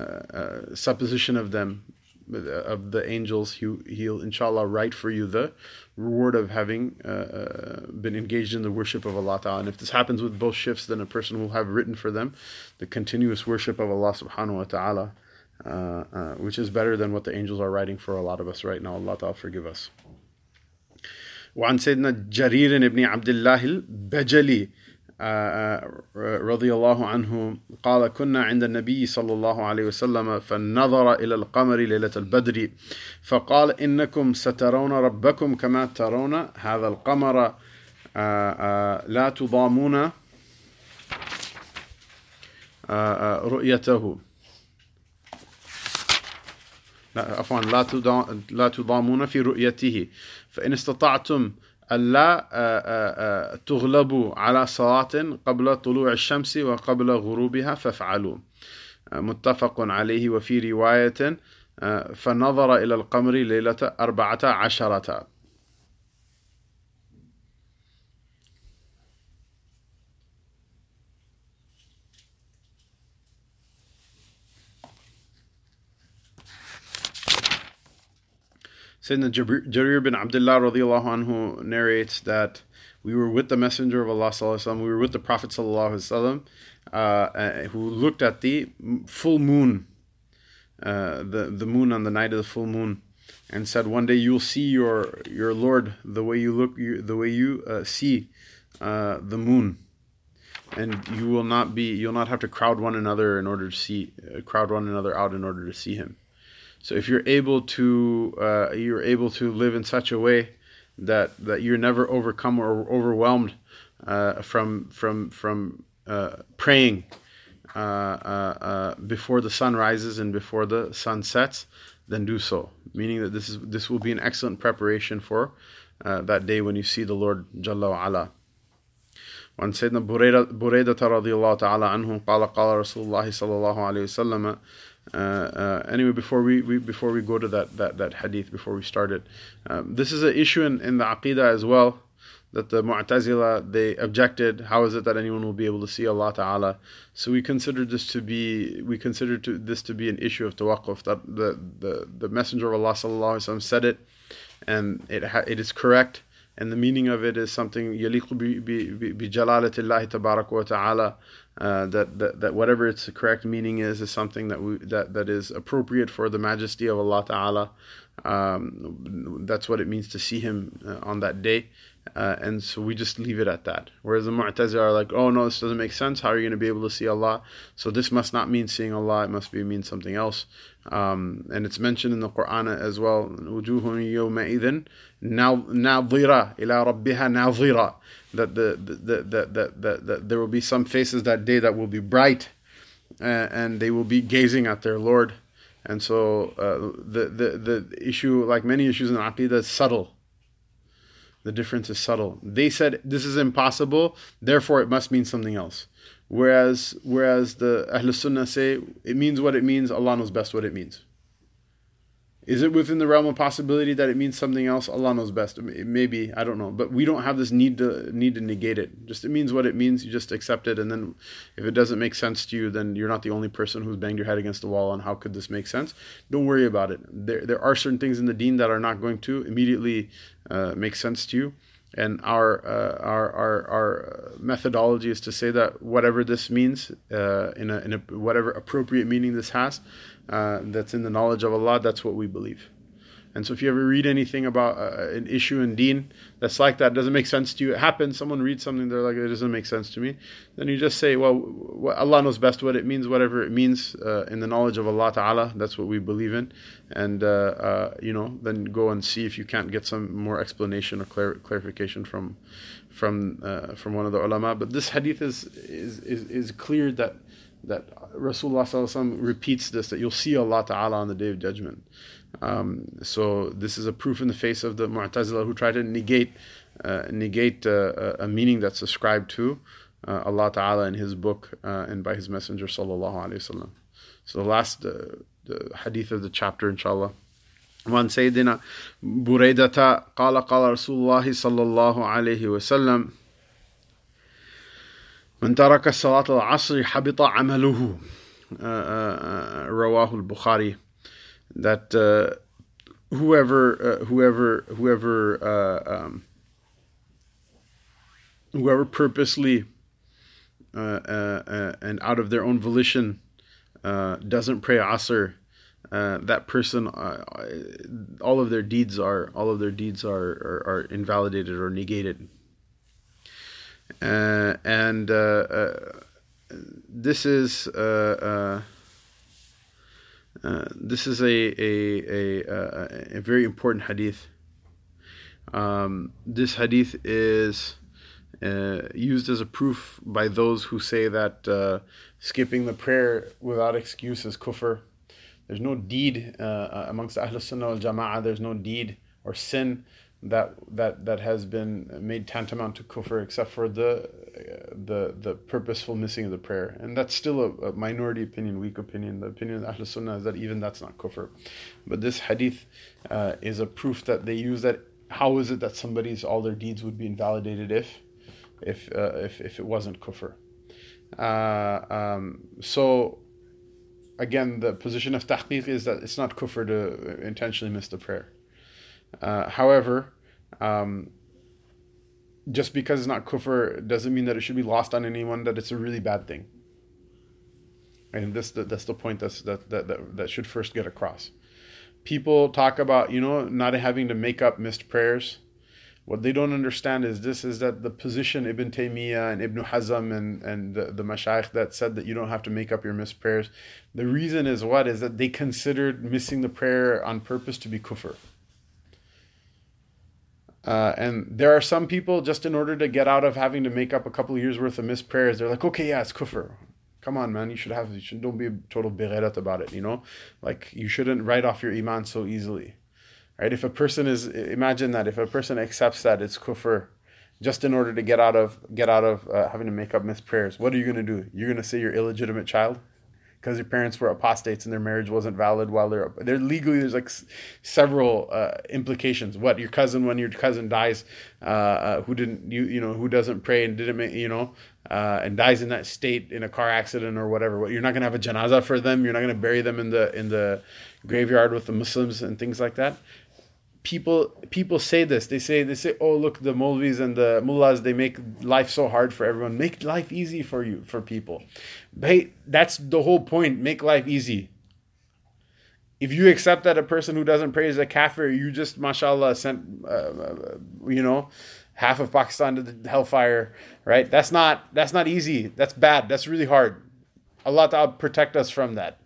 uh, supposition of them of the angels he, he'll inshallah write for you the reward of having uh, uh, been engaged in the worship of Allah Ta'ala. And if this happens with both shifts, then a person will have written for them the continuous worship of Allah Subhanahu wa Ta'ala, uh, uh, which is better than what the angels are writing for a lot of us right now. Allah Ta'ala forgive us. وعن سيدنا جرير بن عبد الله البجلي رضي الله عنه قال كنا عند النبي صلى الله عليه وسلم فنظر إلى القمر ليلة البدر فقال إنكم سترون ربكم كما ترون هذا القمر لا تضامون رؤيته. لا عفوا لا تضامون في رؤيته. فإن استطعتم ألا تغلبوا على صلاة قبل طلوع الشمس وقبل غروبها فافعلوا. متفق عليه وفي رواية فنظر إلى القمر ليلة أربعة عشرة. Sayyidina Jarir bin Abdullah radiallahu anhu narrates that we were with the Messenger of Allah sallallahu we were with the Prophet sallallahu uh, uh, who looked at the full moon, uh, the the moon on the night of the full moon, and said, "One day you'll see your your Lord the way you look, you, the way you uh, see uh, the moon." And you will not be, you'll not have to crowd one another in order to see, uh, crowd one another out in order to see him. So if you're able to uh, you're able to live in such a way that that you're never overcome or overwhelmed uh, from from from uh, praying uh, uh, uh, before the sun rises and before the sun sets, then do so. Meaning that this is this will be an excellent preparation for that day when you see the Lord Jalla wa ala. وعن سيدنا بريدة رضي الله تعالى عنه قال قال رسول الله صلى الله عليه وسلم uh, uh, anyway, before we, we, before we go to that that, that hadith, before we start it, um, this is an issue in, in the aqidah as well. That the Mu'tazila they objected. How is it that anyone will be able to see Allah Taala? So we considered this to be we considered to, this to be an issue of tawaqquf. That the, the the Messenger of Allah said it, and it ha- it is correct and the meaning of it is something yaliq bi jalalatillahi tabarak wa ta'ala uh, that, that that whatever its correct meaning is is something that we that that is appropriate for the majesty of Allah ta'ala. Um, that's what it means to see him uh, on that day. uh, and so we just leave it at that. Whereas the Mu'tazila are like, oh no, this doesn't make sense. How are you going to be able to see Allah? So this must not mean seeing Allah. It must be mean something else. Um, and it's mentioned in the Quran as well. وجوه يومئذ ناظرة إلى ربها ناظرة. That the the the that that that there will be some faces that day that will be bright, uh, and they will be gazing at their Lord. And so uh, the, the the issue, like many issues in Aqidah, is subtle the difference is subtle. They said this is impossible, therefore it must mean something else. Whereas whereas the Ahl Sunnah say it means what it means, Allah knows best what it means. Is it within the realm of possibility that it means something else? Allah knows best. Maybe I don't know, but we don't have this need to need to negate it. Just it means what it means. You just accept it, and then if it doesn't make sense to you, then you're not the only person who's banged your head against the wall on how could this make sense. Don't worry about it. There there are certain things in the Deen that are not going to immediately uh, make sense to you, and our uh, our our our methodology is to say that whatever this means uh, in a in a whatever appropriate meaning this has uh, that's in the knowledge of Allah, that's what we believe. And so if you ever read anything about uh, an issue in deen that's like that, doesn't make sense to you, it happens, someone reads something, they're like, it doesn't make sense to me, then you just say, well, Allah knows best what it means, whatever it means uh, in the knowledge of Allah Ta'ala, that's what we believe in. And, uh, uh you know, then go and see if you can't get some more explanation or clar- clarification from from uh, from one of the ulama. But this hadith is, is, is, is clear that that Rasulullah repeats this that you'll see Allah Ta'ala on the day of judgment. Um, so this is a proof in the face of the Mu'tazila who try to negate uh, negate uh, a meaning that's ascribed to uh, Allah Ta'ala in His book uh, and by His Messenger Sallallahu Alaihi Wasallam. So the last uh, the hadith of the chapter, inshallah. وعن سيدنا بريدة قال قال رسول الله صلى الله عليه وسلم من ترك صلاة العصر حبط عمله رواه البخاري that uh, whoever uh, whoever whoever uh, um, whoever purposely uh, uh, uh, and out of their own volition doesn't pray asr that person all of their deeds are all of their deeds are are, are invalidated or negated and this is uh, this is a a, a, a, very important hadith. Um, this hadith is uh, used as a proof by those who say that uh, skipping the prayer without excuse is kufr. There's no deed uh, amongst Ahl Sunnah wal Jama'ah, there's no deed or sin that that that has been made tantamount to kufr, except for the the the purposeful missing of the prayer, and that's still a, a minority opinion, weak opinion. The opinion of Ahl Sunnah is that even that's not kufr, but this hadith uh, is a proof that they use that. How is it that somebody's all their deeds would be invalidated if if uh, if if it wasn't kufr? Uh, um, so again, the position of tahqiq is that it's not kufr to intentionally miss the prayer. Uh, however, um, just because it's not kufr doesn't mean that it should be lost on anyone that it's a really bad thing. And this that's the point that's that, that, that, that should first get across. People talk about, you know, not having to make up missed prayers. What they don't understand is this is that the position Ibn Taymiyyah and Ibn Hazm and, and the, the mashayikh that said that you don't have to make up your missed prayers, the reason is what? Is that they considered missing the prayer on purpose to be kufr. Uh, and there are some people just in order to get out of having to make up a couple years worth of missed prayers, they're like, okay, yeah, it's kufr. Come on, man, you should have, you should don't be a total bighairat about it, you know, like you shouldn't write off your iman so easily, right? If a person is, imagine that if a person accepts that it's kufr, just in order to get out of get out of uh, having to make up missed prayers, what are you gonna do? You're gonna say you're illegitimate child? Because your parents were apostates and their marriage wasn't valid while they're they're legally there's like s- several uh, implications. What your cousin when your cousin dies uh, uh, who didn't you you know who doesn't pray and didn't you know uh, and dies in that state in a car accident or whatever what you're not gonna have a janaza for them you're not gonna bury them in the in the graveyard with the Muslims and things like that people people say this. They say they say, "Oh, look, the Molvis and the mullahs they make life so hard for everyone. Make life easy for you for people." Hey, that's the whole point. Make life easy. If you accept that a person who doesn't pray is a kafir, you just, mashallah, sent, uh, uh, you know, half of Pakistan to the hellfire, right? That's not that's not easy. That's bad. That's really hard. Allah Ta'ala protect us from that.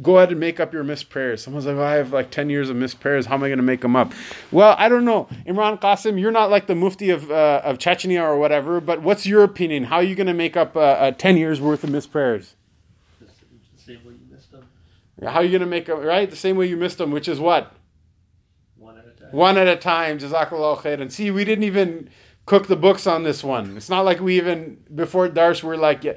Go ahead and make up your missed prayers. Someone's like, oh, I have like 10 years of missed prayers. How am I going to make them up? Well, I don't know. Imran Qasim, you're not like the mufti of, uh, of Chechnya or whatever, but what's your opinion? How are you going to make up uh, uh, 10 years worth of missed prayers? The same way you missed them, How are you going to make up, right? The same way you missed them, which is what? one at a time. One at a time. Jazakallah khair. And see, we didn't even cook the books on this one. It's not like we even, before Dars, we're like, yeah,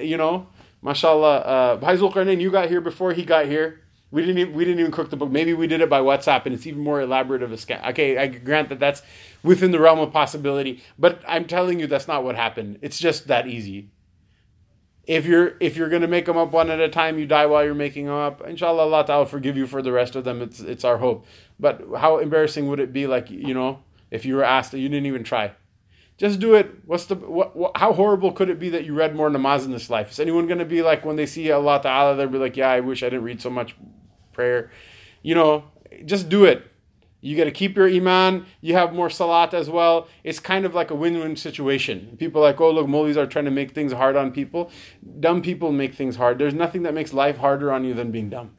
you know, mashallah. Uh, Haizul Qarnain, you got here before he got here. We didn't even, we didn't even cook the book. Maybe we did it by WhatsApp, and it's even more elaborate of a scam. Okay, I grant that that's within the realm of possibility, but I'm telling you that's not what happened. It's just that easy. If you're if you're gonna make them up one at a time, you die while you're making them up. Inshallah, Allah will forgive you for the rest of them. It's it's our hope. But how embarrassing would it be, like you know, if you were asked you didn't even try? Just do it. What's the what, what? How horrible could it be that you read more namaz in this life? Is anyone going to be like when they see Allah Taala, they'll be like, "Yeah, I wish I didn't read so much prayer." You know, just do it. You got to keep your iman. You have more salat as well. It's kind of like a win-win situation. People are like, oh look, mullahs are trying to make things hard on people. Dumb people make things hard. There's nothing that makes life harder on you than being dumb.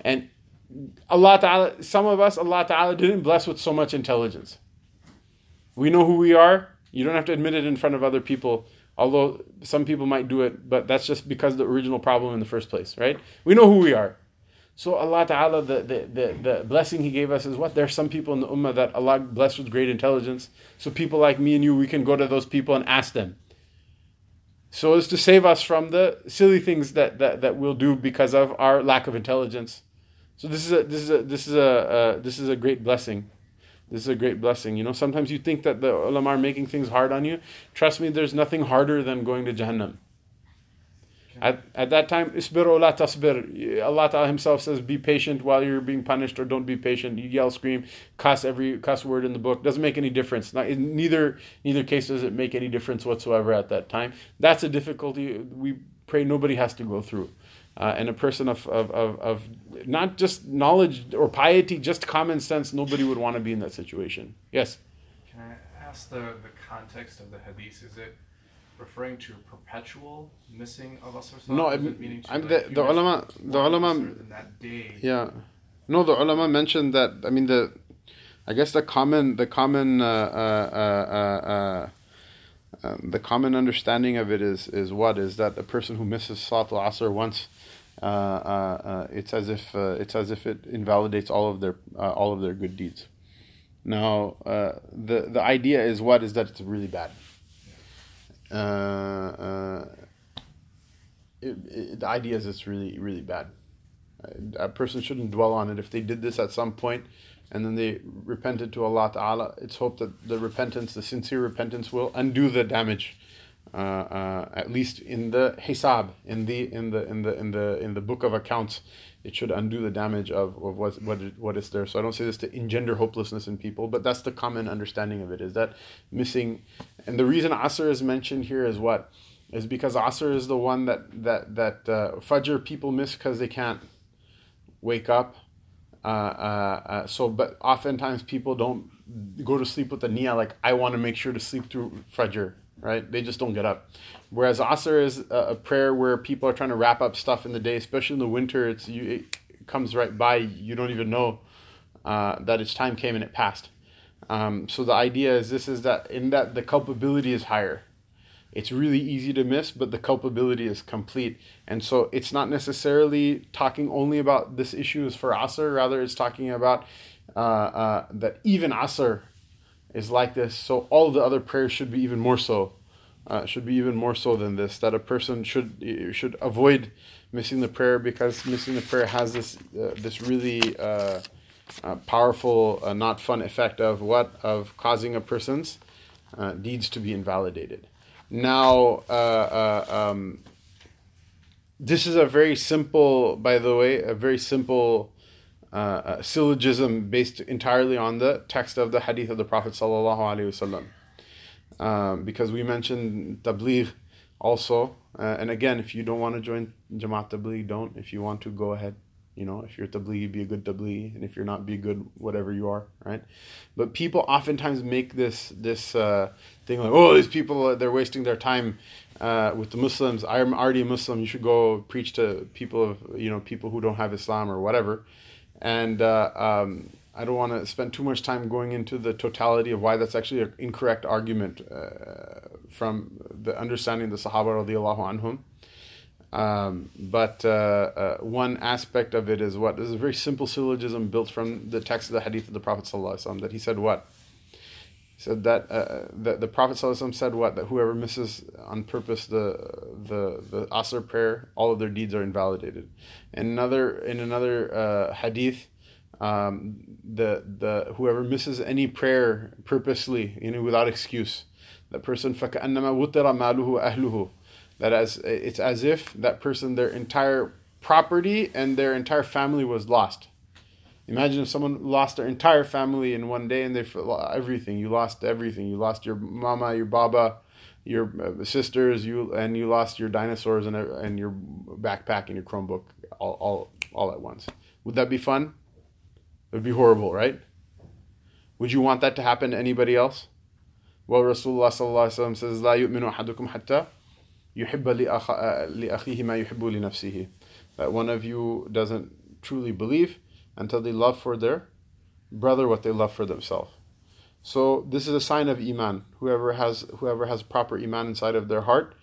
And Allah Ta'ala, some of us, Allah Ta'ala didn't bless with so much intelligence. We know who we are. You don't have to admit it in front of other people, although some people might do it, but that's just because the original problem in the first place, right? We know who we are. So Allah Ta'ala, the, the, the, the blessing He gave us is what? There are some people in the Ummah that Allah blessed with great intelligence. So people like me and you, we can go to those people and ask them. So as to save us from the silly things that, that, that we'll do because of our lack of intelligence. So this is a this is a this is a uh, this is a great blessing. This is a great blessing. You know, sometimes you think that the ulama are making things hard on you. Trust me, there's nothing harder than going to Jahannam. At, at that time, isbiru la tasbir. Allah Ta'ala Himself says, be patient while you're being punished, or don't be patient. You yell, scream, cuss every cuss word in the book. Doesn't make any difference. Not, in neither neither case does it make any difference whatsoever at that time. That's a difficulty we pray nobody has to go through. Uh, and a person of, of, of, of not just knowledge or piety, just common sense, nobody would want to be in that situation. Yes? Can I ask the, the context of the hadith? Is it referring to perpetual missing of? No, Or I'm- it meaning to I'm like, the- the ulama- the ulama-. Yeah. No, the ulama mentioned that. I mean, the, I guess the common, the common, uh, uh, uh, uh, uh, um, the common understanding of it is is what is that a person who misses Salat al Asr once, uh, uh, uh, it's as if uh, it's as if it invalidates all of their uh, all of their good deeds. Now, uh, the the idea is what is that it's really bad. Uh, uh, it, it, the idea is it's really really bad. A person shouldn't dwell on it. If they did this at some point, and then they repented to Allah Taala, it's hoped that the repentance, the sincere repentance, will undo the damage uh, uh, at least in the hisab, in the in the in the in the in the book of accounts, it should undo the damage of, of what what what is there. So I don't say this to engender hopelessness in people, but that's the common understanding of it. Is that missing? And the reason Asr is mentioned here is what is because Asr is the one that that that uh, Fajr people miss because they can't wake up. Uh, uh, uh, so, but oftentimes people don't go to sleep with the niyyah like I want to make sure to sleep through Fajr right? They just don't get up. Whereas Asr is a, prayer where people are trying to wrap up stuff in the day, especially in the winter. It's you, it comes right by. You don't even know uh, that its time came and it passed. Um, so the idea is this is that in that the culpability is higher. It's really easy to miss, but the culpability is complete. And so it's not necessarily talking only about this issue is for Asr, rather it's talking about uh, uh, that even Asr is like this. So all the other prayers should be even more so. Uh, should be even more so than this. That a person should should avoid missing the prayer because missing the prayer has this uh, this really uh, uh powerful, uh, not fun effect of what of causing a person's uh, deeds to be invalidated. Now, um, this is a very simple, by the way, a very simple uh, syllogism based entirely on the text of the hadith of the Prophet sallallahu alaihi wasallam. Um, because we mentioned tabligh also, uh, and again, if you don't want to join Jamaat tabligh, don't. If you want to, go ahead. You know, if you're tabligh, be a good tabligh, and if you're not, be good whatever you are, right? But people oftentimes make this this uh, thing like, oh, these people they're wasting their time uh, with the Muslims. I'm already a Muslim. You should go preach to people of you know people who don't have Islam or whatever and uh, um, I don't want to spend too much time going into the totality of why that's actually an incorrect argument uh, from the understanding of the Sahaba radiallahu anhum. Um, but uh, uh, one aspect of it is what this is a very simple syllogism built from the text of the hadith of the Prophet that he said what said that uh, that the Prophet said what? That whoever misses on purpose the the the asr prayer, all of their deeds are invalidated. In another in another uh, hadith, um, the the whoever misses any prayer purposely, you know, without excuse, that person that as it's as if that person their entire property and their entire family was lost Imagine if someone lost their entire family in one day and they everything. You lost everything. You lost your mama, your baba, your uh, sisters, you and you lost your dinosaurs and and your backpack and your Chromebook all all all at once. Would that be fun? It would be horrible, right? Would you want that to happen to anybody else? Well, Rasulullah sallallahu says, "La yu'minu ahadukum hatta yuhibba li akhihi ma nafsihi." That one of you doesn't truly believe until they love for their brother what they love for themselves. So this is a sign of iman. Whoever has whoever has proper iman inside of their heart,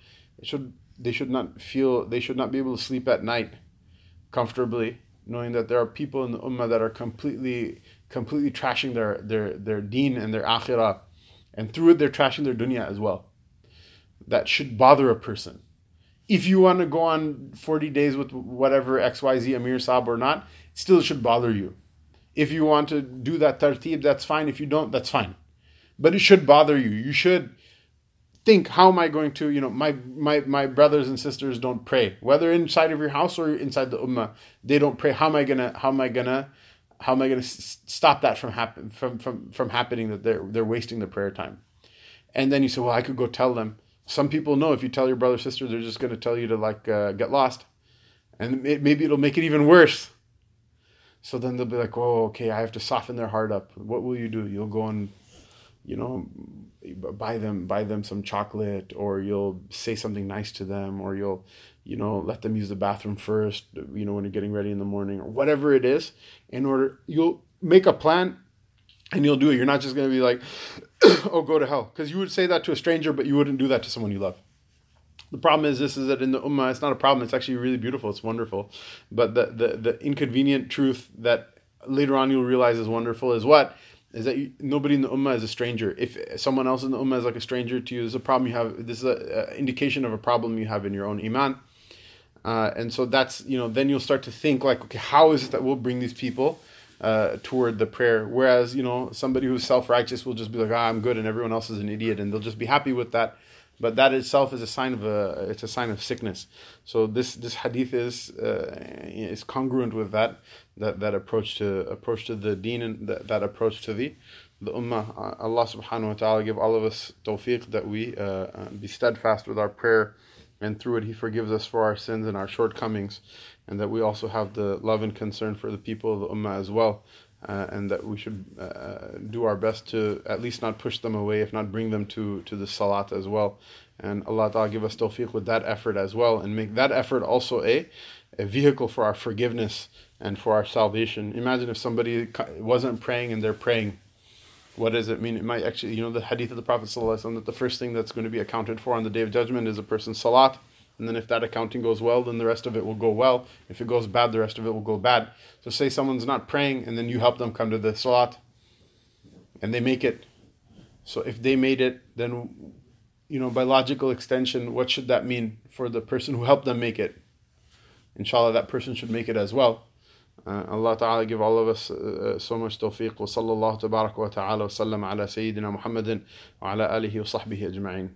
should they should not feel they should not be able to sleep at night comfortably, knowing that there are people in the ummah that are completely completely trashing their their their deen and their akhirah, and through it they're trashing their dunya as well. That should bother a person. If you want to go on 40 days with whatever XYZ Amir Saab or not, still should bother you. If you want to do that tartib, that's fine. If you don't, that's fine. But it should bother you. You should think, how am I going to, you know, my, my, my brothers and sisters don't pray. Whether inside of your house or inside the ummah, they don't pray. How am I gonna, how am I gonna, how am I gonna stop that from happen from, from, from happening that they're, they're wasting their prayer time? And then you say, well, I could go tell them. Some people know if you tell your brother sister, they're just going to tell you to like uh, get lost, and it, maybe it'll make it even worse. So then they'll be like, oh, okay, I have to soften their heart up. What will you do? You'll go and, you know, buy them buy them some chocolate, or you'll say something nice to them, or you'll, you know, let them use the bathroom first. You know, when you're getting ready in the morning, or whatever it is. In order, you'll make a plan, and you'll do it. You're not just gonna be like, <clears throat> oh, go to hell, because you would say that to a stranger, but you wouldn't do that to someone you love. The problem is this is that in the ummah it's not a problem. It's actually really beautiful. It's wonderful, but the the, the inconvenient truth that later on you'll realize is wonderful is what is that you, nobody in the ummah is a stranger. If someone else in the ummah is like a stranger to you, there's a problem you have. This is an indication of a problem you have in your own iman. Uh, and so that's you know then you'll start to think like okay how is it that we'll bring these people uh, toward the prayer whereas you know somebody who's self-righteous will just be like ah, i'm good and everyone else is an idiot and they'll just be happy with that but that itself is a sign of a it's a sign of sickness. So this this hadith is uh, is congruent with that that that approach to approach to the deen and that, that approach to the the ummah. Uh, allah subhanahu wa ta'ala give all of us tawfiq that we uh, uh, be steadfast with our prayer and through it he forgives us for our sins and our shortcomings. And that we also have the love and concern for the people of the ummah as well uh, and that we should uh, do our best to at least not push them away if not bring them to to the salat as well and Allah Ta'ala give us tawfiq with that effort as well and make that effort also a a vehicle for our forgiveness and for our salvation imagine if somebody wasn't praying and they're praying what does it mean? It might actually, you know, the hadith of the Prophet that the first thing that's going to be accounted for on the day of judgment is a person's salat. And then if that accounting goes well, then the rest of it will go well. If it goes bad, the rest of it will go bad. So say someone's not praying and then you help them come to the salat and they make it. So if they made it, then, you know, by logical extension, what should that mean for the person who helped them make it? Inshallah, that person should make it as well. Uh, Allah Ta'ala give all of us uh, so much tawfiq. Wa sallallahu wa ta'ala wa sallam ala Sayyidina Muhammadin wa ala alihi wa sahbihi ajma'in.